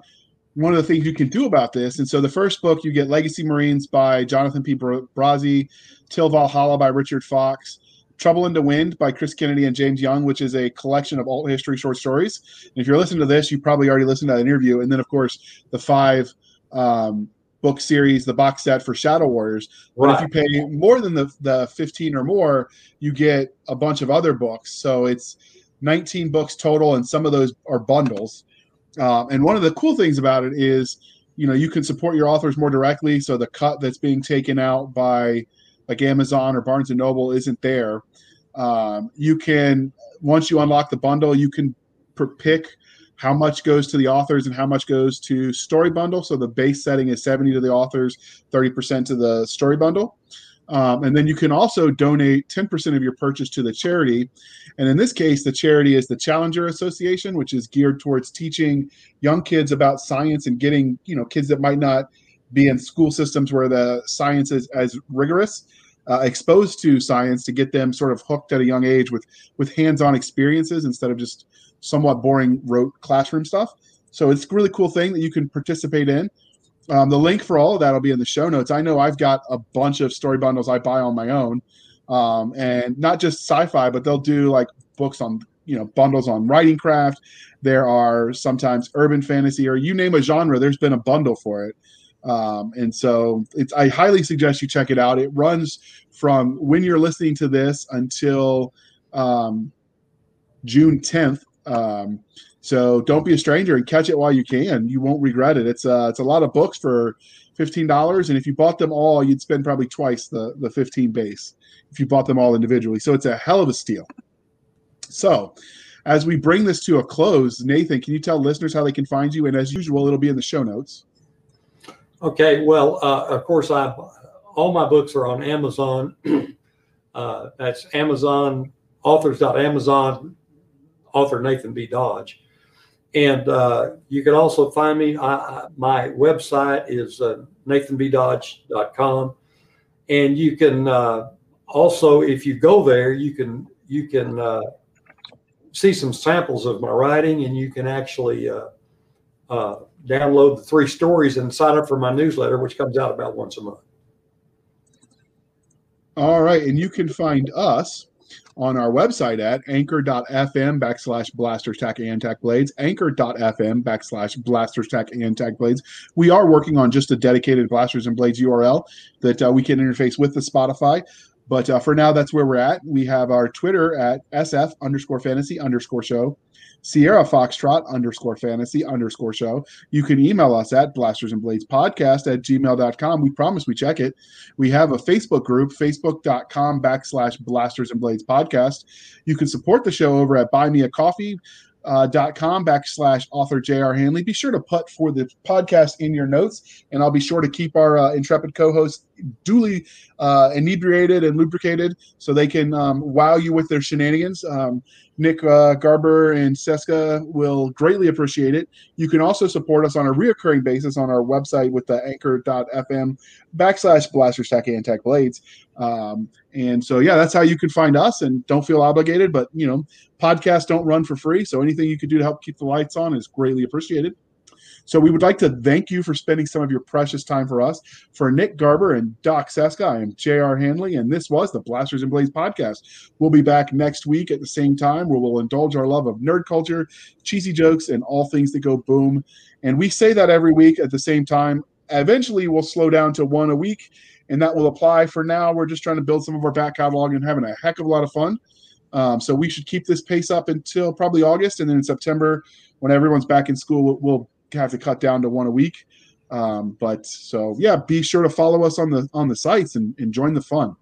one of the things you can do about this. And so the first book you get Legacy Marines by Jonathan P. Brazee, Till Valhalla by Richard Fox, Trouble in the Wind by Chris Kennedy and James Young, which is a collection of alt history short stories. And if you're listening to this, you probably already listened to that interview. And then, of course, the five um, book series, the box set for Shadow Warriors. But if you pay more than the, the 15 or more, you get a bunch of other books. So it's 19 books total, and some of those are bundles. Um, and one of the cool things about it is, you know, you can support your authors more directly. So the cut that's being taken out by like Amazon or Barnes and Noble isn't there. Um, you can once you unlock the bundle, you can pick how much goes to the authors and how much goes to story bundle. So the base setting is 70 to the authors, 30% to the story bundle. Um, and then you can also donate 10% of your purchase to the charity. And in this case, the charity is the Challenger Association, which is geared towards teaching young kids about science and getting, you know, kids that might not be in school systems where the science is as rigorous uh, exposed to science to get them sort of hooked at a young age with with hands-on experiences instead of just somewhat boring rote classroom stuff. So it's a really cool thing that you can participate in. Um, the link for all of that will be in the show notes. I know I've got a bunch of story bundles I buy on my own, um, and not just sci-fi, but they'll do like books on you know bundles on writing craft. There are sometimes urban fantasy, or you name a genre. There's been a bundle for it. Um, and so it's, I highly suggest you check it out. It runs from when you're listening to this until um, June 10th. Um, so don't be a stranger and catch it while you can. You won't regret it. It's uh, it's a lot of books for fifteen dollars, and if you bought them all, you'd spend probably twice the the fifteen base if you bought them all individually. So it's a hell of a steal. So as we bring this to a close, Nathan, can you tell listeners how they can find you? And as usual, it'll be in the show notes. Okay. Well, uh, of course, I all my books are on Amazon. uh, that's Amazon authors.amazon author Nathan B. Dodge. And uh, you can also find me. I, I, my website is uh, nathanbdodge.com, and you can uh, also, if you go there, you can you can uh, see some samples of my writing, and you can actually uh, uh, download the three stories and sign up for my newsletter, which comes out about once a month. All right. And you can find us on our website at anchor.fm backslash blasters tack and tack blades anchor.fm backslash blasters tack and tack blades. We are working on just a dedicated blasters and blades url that uh, we can interface with the spotify. But uh, for now that's where we're at. We have our twitter at sf underscore fantasy underscore show Sierra Foxtrot underscore fantasy underscore show. You can email us at blasters and blades podcast at gmail.com. We promise we check it. We have a Facebook group, facebook.com backslash blasters and blades podcast. You can support the show over at buy me a coffee uh, dot com backslash author J.R. Handley. Be sure to put for the podcast in your notes, and I'll be sure to keep our uh, intrepid co host duly uh, inebriated and lubricated so they can um, wow you with their shenanigans. Um, Nick uh, Garber and Cisca will greatly appreciate it. You can also support us on a reoccurring basis on our website with the anchor.fm backslash blasters tack and tack blades. Um, and so, yeah, that's how you can find us and don't feel obligated. But, you know, podcasts don't run for free. So anything you could do to help keep the lights on is greatly appreciated. So we would like to thank you for spending some of your precious time for us. For Nick Garber and Doc Cisca, I am J.R. Handley, and this was the Blasters and Blades podcast. We'll be back next week at the same time where we'll indulge our love of nerd culture, cheesy jokes, and all things that go boom. And we say that every week at the same time. Eventually, we'll slow down to one a week, and that will apply. For now, we're just trying to build some of our back catalog and having a heck of a lot of fun. Um, so we should keep this pace up until probably August, and then in September, when everyone's back in school, we'll, we'll have to cut down to one a week. Um, but so yeah, be sure to follow us on the on the sites and, and join the fun.